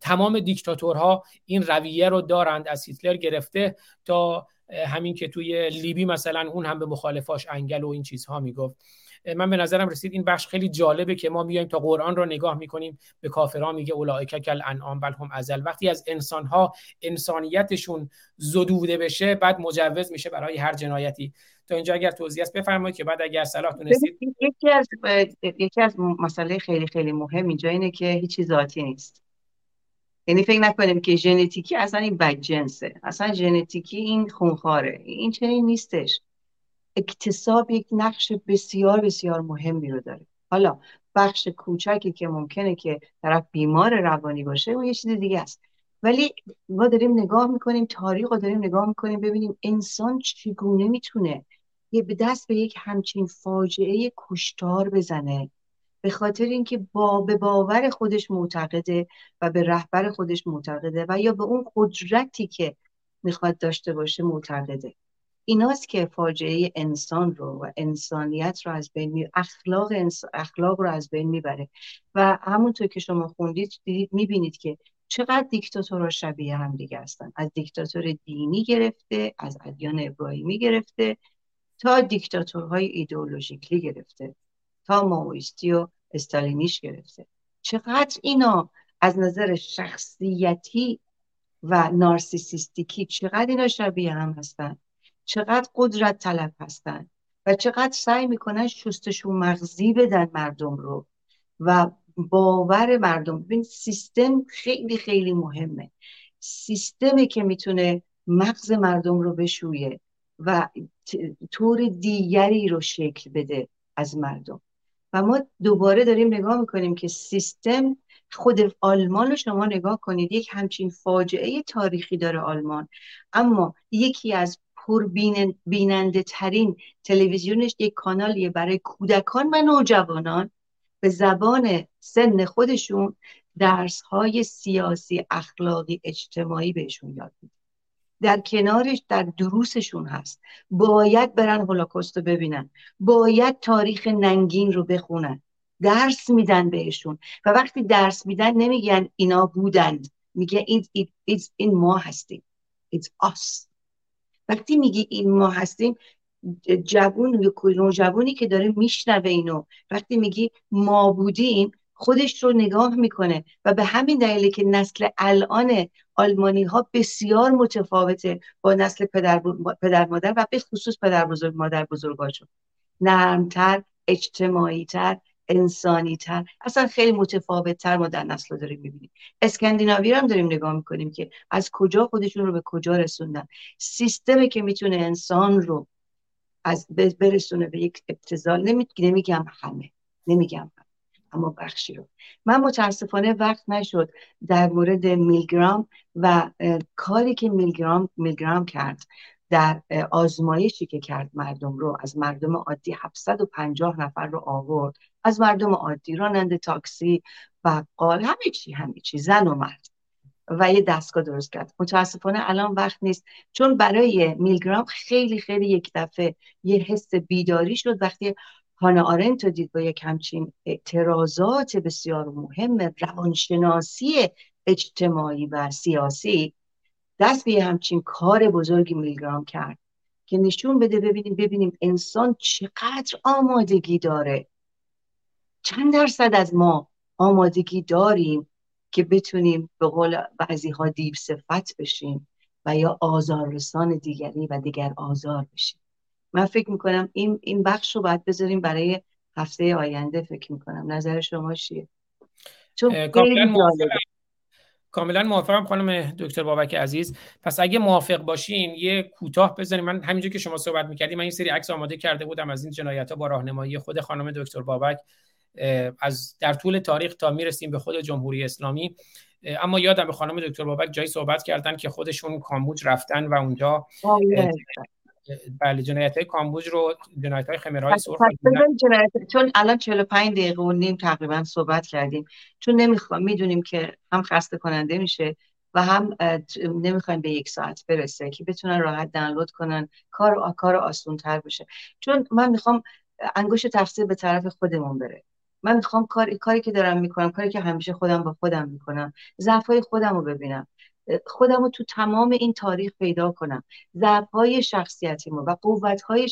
تمام دیکتاتورها این رویه رو دارند از هیتلر گرفته تا همین که توی لیبی مثلا اون هم به مخالفاش انگل و این چیزها می‌گفت. من به نظرم رسید این بخش خیلی جالبه که ما میایم تا قرآن رو نگاه می‌کنیم به کافرها میگه اولائک کل انعام بل هم ازل. وقتی از انسانها انسانیتشون زدوده بشه بعد مجوز میشه برای هر جنایتی. تا اینجا اگر توضیح است بفرمایید که بعد اگر صلاح تونستید. یکی از یکی از مسئله خیلی خیلی مهم اینجا اینه که هیچی ذاتی نیست. یعنی فکر نکنیم که ژنتیکی اصلا این بدجنسه اصلا ژنتیکی این خونخواره. این چنین نیستش. اکتساب یک نقش بسیار بسیار مهمی رو داره. حالا بخش کوچکی که ممکنه که طرف بیمار روانی باشه اون یه چیز دیگه است. ولی ما داریم نگاه می‌کنیم تاریخ رو داریم نگاه می‌کنیم ببینیم انسان چگونه می‌تونه یه به دست به یک همچین فاجعه کشتار بزنه. به خاطر اینکه با به باور خودش معتقده و به رهبر خودش معتقده و یا به اون قدرتی که می‌خواد داشته باشه معتقده. ایناست که فاجعه انسان رو و انسانیت رو از بین می... اخلاق, اخلاق رو از بین می‌بره. و همونطور که شما خوندید دیدید می‌بینید که چقدر دیکتاتورها شبیه هم دیگه هستن. از دیکتاتور دینی گرفته از ادیان ابراهیمی گرفته تا دیکتاتورهای ایدئولوژیکلی گرفته تا ماویستی و استالینیش گرفته. چقدر اینا از نظر شخصیتی و نارسیسیستیکی چقدر اینا شبیه هم هستن؟ چقدر قدرت طلب هستن؟ و چقدر سعی می‌کنن شستشون مغزی بدن مردم رو و باور مردم. ببین سیستم خیلی خیلی مهمه. سیستمی که می‌تونه مغز مردم رو بشویه و طور دیگری رو شکل بده از مردم. و ما دوباره داریم نگاه می‌کنیم که سیستم خود آلمان رو شما نگاه کنید یک همچین فاجعه تاریخی داره آلمان. اما یکی از پر بیننده ترین تلویزیونش یک کانالیه برای کودکان و نوجوانان. به زبان سن خودشون درس های سیاسی اخلاقی اجتماعی بهشون یاد میده در کنارش در دروسشون هست. باید برن هولوکاست رو ببینن. باید تاریخ ننگین رو بخونن. درس میدن بهشون. و وقتی درس میدن نمیگن اینا بودند میگه این, این ما هستیم. It's us. وقتی میگی این ما هستیم جوون نوجوانی که داره میشنوه اینو. وقتی میگی ما بودیم خودش رو نگاه می‌کنه و به همین دلیل که نسل الان آلمانی ها بسیار متفاوته با نسل پدر, پدر مادر و به خصوص پدر بزرگ مادر بزرگاشون. نرمتر اجتماعی تر انسانی تر اصلا خیلی متفاوت تر ما در نسل داریم می‌بینیم. اسکندیناوی هم داریم نگاه می‌کنیم که از کجا خودشون رو به کجا رسوندن. سیستمی که می‌تونه انسان رو از برسونه به یک ابتزال نمیگم همه نمیگم اما بخشی رو. من متاسفانه وقت نشد در مورد میلگرام و کاری که میلگرام میلگرام کرد در آزمایشی که کرد مردم رو از مردم عادی 750 نفر رو آورد. از مردم عادی راننده تاکسی بقال همه چی همه چی زن و مرد. و یه دستگاه درست کرد. متاسفانه الان وقت نیست. چون برای میلگرام خیلی خیلی یک دفعه یه حس بیداری شد. وقتی هانا آرنت رو دید با یک همچین اعتراضات بسیار مهم روانشناسی اجتماعی و سیاسی دست به همچین کار بزرگی میلگرام کرد که نشون بده ببینیم ببینیم انسان چقدر آمادگی داره. چند درصد از ما آمادگی داریم که بتونیم به قول بعضی ها دیب صفت بشیم و یا آزاررسان دیگری و دیگر آزار بشیم. من فکر می‌کنم این این بخش رو باید بذاریم برای هفته آینده فکر می‌کنم. نظر شما چیه؟ چون کاملا موافقم. خانم دکتر بابک عزیز. پس اگه موافق باشین یه کوتاه بزنیم من همینجور که شما صحبت می‌کردیم من این سری عکس آماده کرده بودم از این جنایت ها با راهنمایی خود خانم دکتر بابک. از در طول تاریخ تا می‌رسیم به خود جمهوری اسلامی. اما یادم به خانم دکتر بابک جایی صحبت کردن که خودشون کامبوج رفتن و اونجا بله جنایت های کامبوج رو جنایت های خمرهای سرخ چون الان 45 دقیقه و نیم تقریبا صحبت کردیم. چون نمی‌خوام می‌دونیم که هم خسته کننده میشه و هم نمی‌خوایم به یک ساعت برسه که بتونن راحت دانلود کنن کار کار آسون تر بشه چون من می‌خوام انگوش تفسیر به طرف خودمون بره. من می‌خوام کار کاری که دارم می‌کنم کاری که همیشه خودم با خودم می‌کنم ضعفای خودم رو ببینم. خودم رو تو تمام این تاریخ پیدا کنم. ضعفهای شخصیتیمو و قوتهای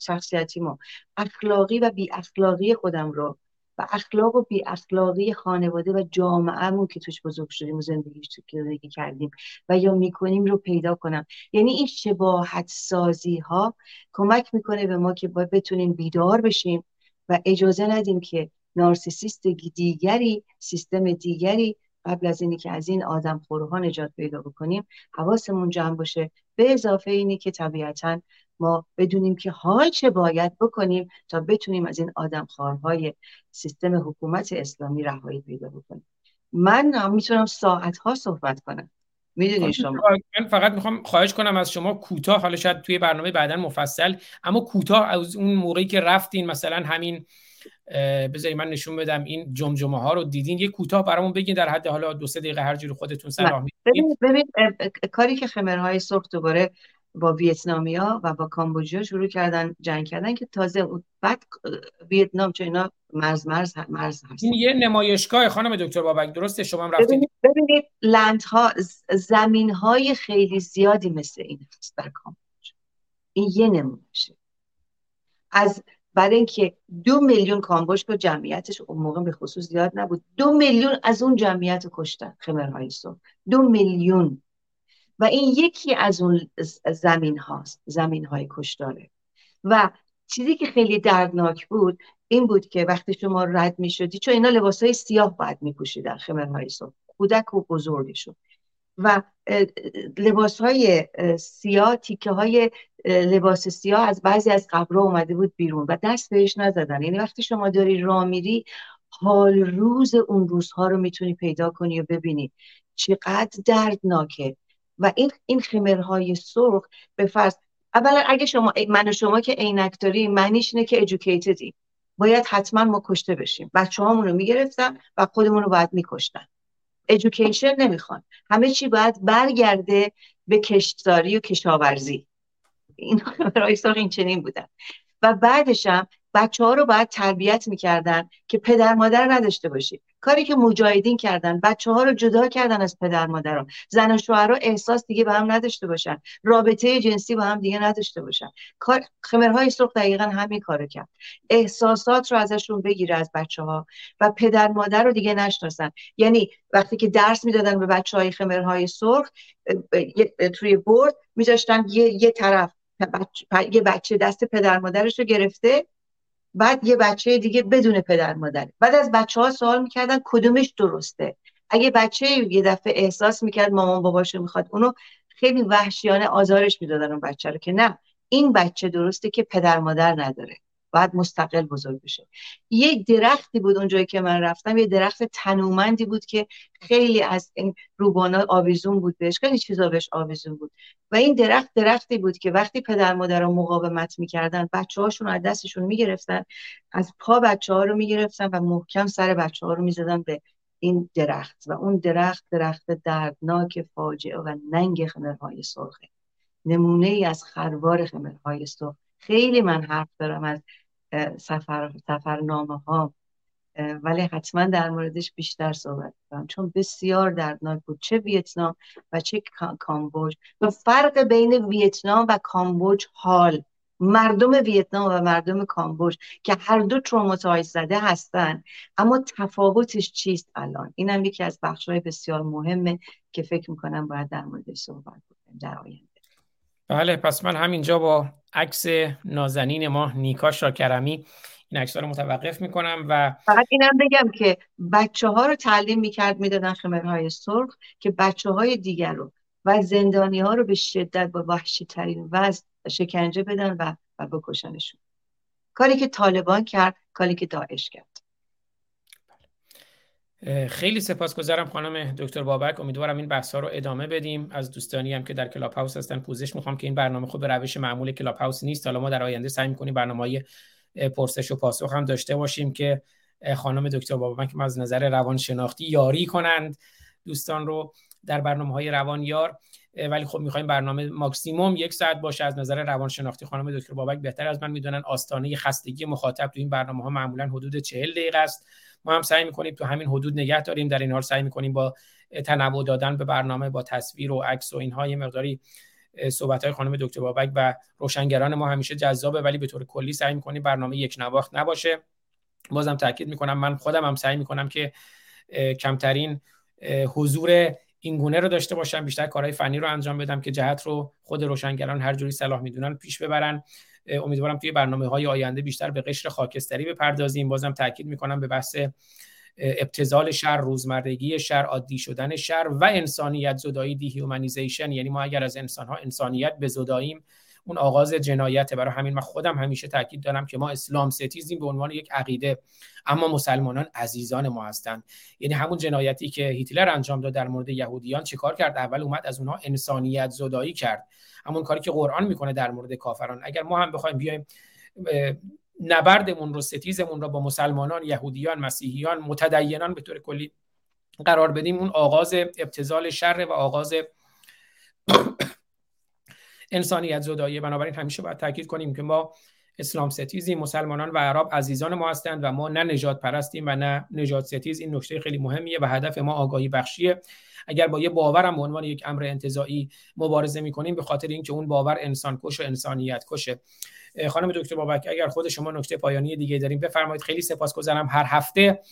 شخصیتیمو اخلاقی و بی اخلاقی خودم رو و اخلاق و بی اخلاقی خانواده و جامعهمون که توش بزرگ شدیم و زندگی زندگی کردیم و یا می‌کنیم رو پیدا کنم. یعنی این شباهت سازی ها کمک می‌کنه به ما که باید بتونیم بیدار بشیم و اجازه ندیم که نارسیسیست دیگری سیستم دیگری قبل از اینی که از این آدم خورها نجات پیدا بکنیم حواسمون جمع باشه. به اضافه اینی که طبیعتا ما بدونیم که حال چه باید بکنیم تا بتونیم از این آدم خارهای سیستم حکومت اسلامی رهایی پیدا بکنیم. من می‌تونم ساعت ها صحبت کنم. می‌دونی شما؟ من فقط می‌خوام خواهش کنم از شما کوتاه حالا شاید توی برنامه بعدا مفصل اما کوتاه از اون موقعی که رفتین مثلا همین بذارید من نشون بدم این جمجمه ها رو دیدین. یه کوتاه برامون بگین در حد حالا دو سه دقیقه هر جوری خودتون صلاح ببین ببین کاری که خمرهای سرخ دوباره با ویتنامیا و با کامبوجیا شروع کردن جنگ کردن که تازه بعد ویتنام چون اینا مرز مرز مرز هست این یه نمایشگاه خانم دکتر بابک درسته؟ شما هم رفتید ببینید لندها زمین های خیلی زیادی مثل این هست در کامبوج. این یه نمایشه. از برای اینکه دو میلیون کامبوج که جمعیتش اون موقع به خصوص زیاد نبود. دو میلیون از اون جمعیت کشتن خمرهای سو دو میلیون. و این یکی از اون زمین هاست زمین های کشتاره. و چیزی که خیلی دردناک بود این بود که وقتی شما رد می شدی چون اینا لباس های سیاه باید می پوشیدن خمرهای سو کودک و بزرگشون. و لباس های سیاه تیکه های لباس سیاه از بعضی از قبرها اومده بود بیرون و دست بهش نزدن. یعنی وقتی شما داری را میری حال روز اون روزها رو می‌تونی پیدا کنی و ببینی. چقدر دردناکه. و این این خمرهای سرخ به فرض اولا اگه شما من و شما که عینک داریم معنیش اینه که ادوکیتدی باید حتما ما کشته بشیم. بچه رو می‌گرفتن و خودمون رو باید میکشتن. ادوکیشن نمی‌خوان. همه چی باید برگرده به کشتزاری و کشاورزی. این برای این چنین بودن. و بعدش هم بچه ها رو باید تربیت می‌کردن که پدر مادر نداشته باشید کاری که مجاهدین کردن بچه ها رو جدا کردن از پدر مادران زن و شوهرها احساس دیگه به هم نداشته باشن. رابطه جنسی با هم دیگه نداشته باشن. کار خمرهای سرخ دقیقا همین کارو کرد. احساسات رو ازشون بگیره از بچه ها و پدر مادر رو دیگه نشناسن. یعنی وقتی که درس می‌دادن به بچه های خمرهای سرخ توی برد میذاشتن یه, یه طرف یه بچه دست پدر مادرش رو گرفته بعد یه بچه دیگه بدون پدر مادر. بعد از بچه ها سوال می‌کردن کدومش درسته. اگه بچه یه دفعه احساس می‌کرد مامان باباشو می‌خواد اونو خیلی وحشیانه آزارش می‌دادن اون بچه رو که نه این بچه درسته که پدر مادر نداره. باید مستقل بزرگ بشه. یک درختی بود اونجایی که من رفتم یه درخت تنومندی بود که خیلی از این روبانا آویزون بود بهش خیلی چیزا بهش آویزون بود. و این درخت درختی بود که وقتی پدر مادر رو مقاومت می‌کردن بچه هاشون از دستشون می‌گرفتن از پا بچه ها رو می‌گرفتن و محکم سر بچه ها رو می‌زدن به این درخت. و اون درخت درخت دردناک فاجعه و ننگ خمرهای سرخه نمونه ای از خروار خمرهای سرخ. خیلی من حرف دارم از سفر سفرنامه ها ولی حتما در موردش بیشتر صحبت کنم چون بسیار دردناک بود. چه ویتنام و چه کامبوج. و فرق بین ویتنام و کامبوج حال. مردم ویتنام و مردم کامبوج که هر دو traumatize زده هستن. اما تفاوتش چیست الان؟ اینم یکی از بخشهای بسیار مهمه که فکر می‌کنم باید در موردش صحبت کنیم در آینده. بله پس من همینجا با عکس نازنین ما نیکا شاکرمی این عکس رو متوقف می‌کنم و فقط اینم بگم که بچه ها رو تعلیم می‌کرد می‌دادن خمرهای سرخ که بچه های دیگر رو و زندانی ها رو به شدت با وحشی ترین وضع شکنجه بدن و, و بکشنشون. کاری که طالبان کرد کاری که داعش کرد. خیلی سپاسگزارم خانم دکتر بابک. امیدوارم این بحث ها رو ادامه بدیم. از دوستانی هم که در کلاب هاوس هستن پوزش می‌خوام که این برنامه خود به روش معمول کلاب هاوس نیست. حالا ما در آینده سعی می‌کنیم برنامه های پرسش و پاسخ هم داشته باشیم که خانم دکتر بابک از نظر روانشناختی یاری کنند. دوستان رو در برنامه های روانیار ولی خب می‌خوایم برنامه ماکسیموم یک ساعت باشه. از نظر روانشناختی خانم دکتر بابک بهتر از من می‌دونن. آستانه خستگی مخاطب تو این برنامه ها معمولا حدود 40 دقیقه است. ما هم سعی می‌کنیم تو همین حدود نگه داریم. در این حال سعی می‌کنیم با تنوع دادن به برنامه با تصویر و عکس و اینها یه مقداری صحبت های خانم دکتر بابک و روشنگران ما همیشه جذابه. ولی به طور کلی سعی می‌کنیم برنامه یک نواخت نباشه. بازم تاکید می‌کنم من خودم هم سعی می‌کنم که کمترین حضور این گونه رو داشته باشم بیشتر کارهای فنی رو انجام بدم که جهت رو خود روشنگران هر جوری صلاح می‌دونن پیش ببرن. امیدوارم توی برنامه های آینده بیشتر به قشر خاکستری بپردازیم. بازم تاکید می‌کنم به بحث ابتذال شر روزمرگی شر عادی شدن شر و انسانیت زدایی dehumanization یعنی ما اگر از انسان ها انسانیت بزداییم اون آغاز جنایت برای همین من خودم همیشه تاکید دارم که ما اسلام ستیزیم به عنوان یک عقیده. اما مسلمانان عزیزان ما هستند. یعنی همون جنایتی که هیتلر انجام داد در مورد یهودیان چیکار کرد؟ اول اومد از اونها انسانیت زدایی کرد. همون کاری که قرآن می‌کنه در مورد کافران. اگر ما هم بخوایم بیایم نبردمون رو ستیزمون رو با مسلمانان یهودیان مسیحیان متدینان به طور کلی قرار بدیم اون آغاز ابتزال شر و آغاز انسانیت زدایی بنابراین همیشه باید تاکید کنیم که ما اسلام ستیزی مسلمانان و عرب عزیزان ما هستند و ما نه نژادپرستیم و نه نژادستیز. این نکته خیلی مهمیه و هدف ما آگاهی بخشیه. اگر با یه باورم به عنوان یک امر انتزاعی مبارزه می‌کنیم به خاطر اینکه اون باور انسان کش و انسانیت کشه. خانم دکتر بابک اگر خود شما نکته پایانی دیگه داریم بفرمایید. خیلی سپاسگزارم. هر هفته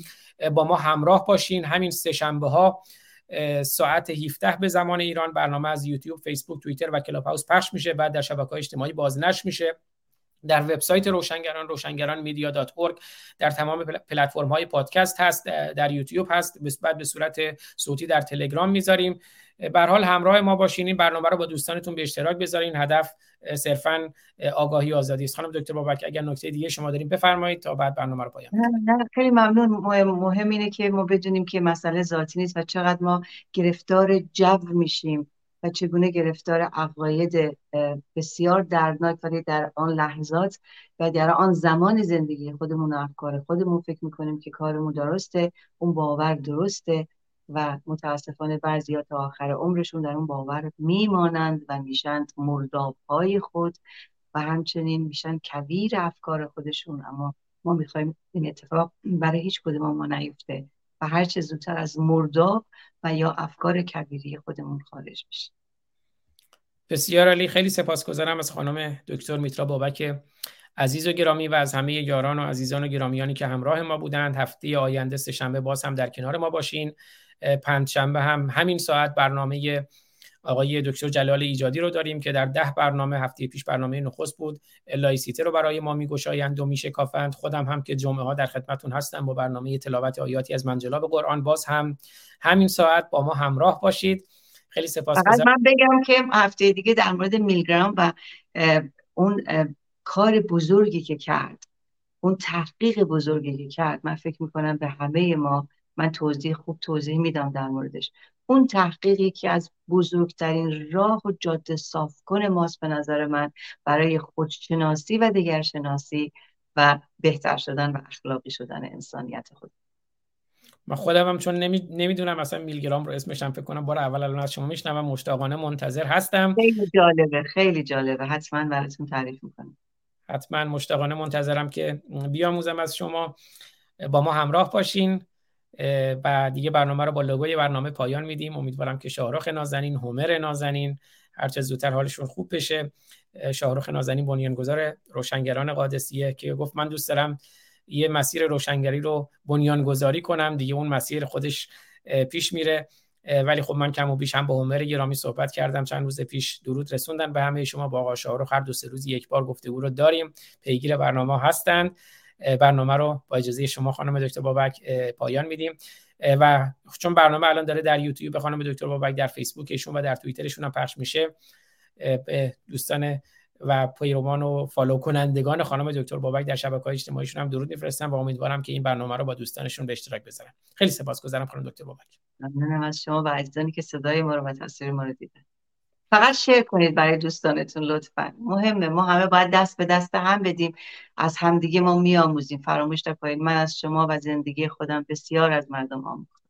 با ما همراه باشین. همین سه شنبه ها ساعت 17 به زمان ایران برنامه از یوتیوب، فیسبوک، توییتر و کلاب هاوس پخش میشه بعد در شبکه‌های اجتماعی بازنشر میشه. در وبسایت روشنگران روشنگران میدیا در تمام پلتفرم های پادکست هست در یوتیوب هست بعد به صورت صوتی در تلگرام می‌ذاریم. به حال همراه ما باشین این برنامه رو با دوستانتون به اشتراک بذارین. هدف صرفا آگاهی آزادی است. خانم دکتر بابک اگر نکته دیگه شما داریم بفرمایید تا بعد برنامه رو پایان خیلی ممنون. مهم اینه که ما بدونیم که مسئله ذاتی نیست و چقدر ما گرفتار جو میشیم. و چگونه گرفتار عقاید بسیار دردناک ولی در آن لحظات و در آن زمان زندگی خودمون و افکار خودمون فکر می‌کنیم که کارمون درسته اون باور درسته و متاسفانه بعضی تا آخر عمرشون در اون باور میمانند و میشند مرداب های خود و همچنین میشن کویر افکار خودشون. اما ما می‌خوایم این اتفاق برای هیچ کدوم ما نیفته. و هر چه زودتر از مرداب و یا افکار کبیری خودمون خارج بشه. بسیار علی خیلی سپاسگزارم از خانم دکتر میترا بابک عزیز و گرامی و از همه یاران و عزیزان و گرامیانی که همراه ما بودند. هفته آینده سه شنبه باز هم در کنار ما باشین. پنج شنبه هم همین ساعت برنامه آقای دکتر جلال ایجادی رو داریم که در ده برنامه هفته پیش برنامه نخست بود. لایسیته رو برای ما میگشایند و میشکافند. خودم هم که جمعه ها در خدمتون هستم با برنامه تلاوت آیاتی از منجلاب قرآن باز هم همین ساعت با ما همراه باشید. خیلی سپاسگزارم من بگم که هفته دیگه در مورد میلگرام و اون کار بزرگی که کرد اون تحقیق بزرگی که کرد من فکر می‌کنم به همه ما من توضیح خوب توضیح میدم در موردش. اون تحقیقی که از بزرگترین راه و جاده صاف کن ماست به نظر من برای خودشناسی و دیگرشناسی و بهتر شدن و اخلاقی شدن انسانیت خود. من خودم هم چون نمی... نمی‌دونم اصلا میلگرام رو اسمش هم فکر کنم بار اول الان از شما میشنوم مشتاقانه منتظر هستم. خیلی جالبه خیلی جالبه. حتما براتون تعریف می‌کنم. حتما مشتاقانه منتظرم که بیاموزم از شما. با ما همراه باشین. و دیگه برنامه رو با لوگوی برنامه پایان میدیم. امیدوارم که شاهرخ نازنین هومر نازنین هرچه زودتر حالشون خوب بشه شاهرخ نازنین بنیانگذار روشنگران قادسیه که گفت من دوست دارم یه مسیر روشنگری رو بنیانگذاری کنم. دیگه اون مسیر خودش پیش میره. ولی خب من کم و بیش هم با عمر گرامی صحبت کردم. چند روز پیش درود رسوندن به همه شما. با آقا شاهرخ هر دو سه روز یک بار گفتگو رو داریم. پیگیر برنامه هستند برنامه رو با اجازه شما خانم دکتر بابک پایان میدیم. و چون برنامه الان داره در یوتیوب خانم دکتر بابک در فیسبوکشون و در توییترشون هم پخش میشه. به دوستان و پیروان و فالو کنندگان خانم دکتر بابک در شبکه های اجتماعیشون هم درود میفرستم و امیدوارم که این برنامه رو با دوستانشون به اشتراک بذارن. خیلی سپاسگزارم خانم دکتر بابک. ممنونم از شما و عزیزانی که صدای ما رو و تصویر ما رو دیدن. فقط شیر کنید برای دوستانتون لطفا. مهمه. ما همه باید دست به دست هم بدیم. از همدیگه ما میآموزیم. فراموش نکنید. من از شما و زندگی خودم بسیار از مردم آموختم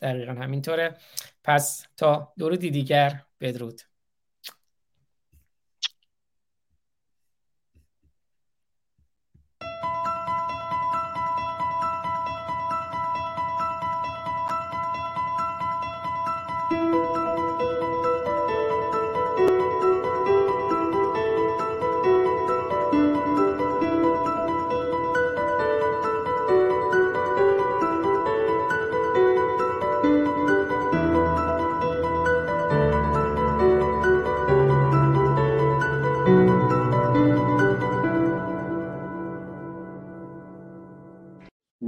دقیقا همینطوره. پس تا درودی دیگر. بدرود.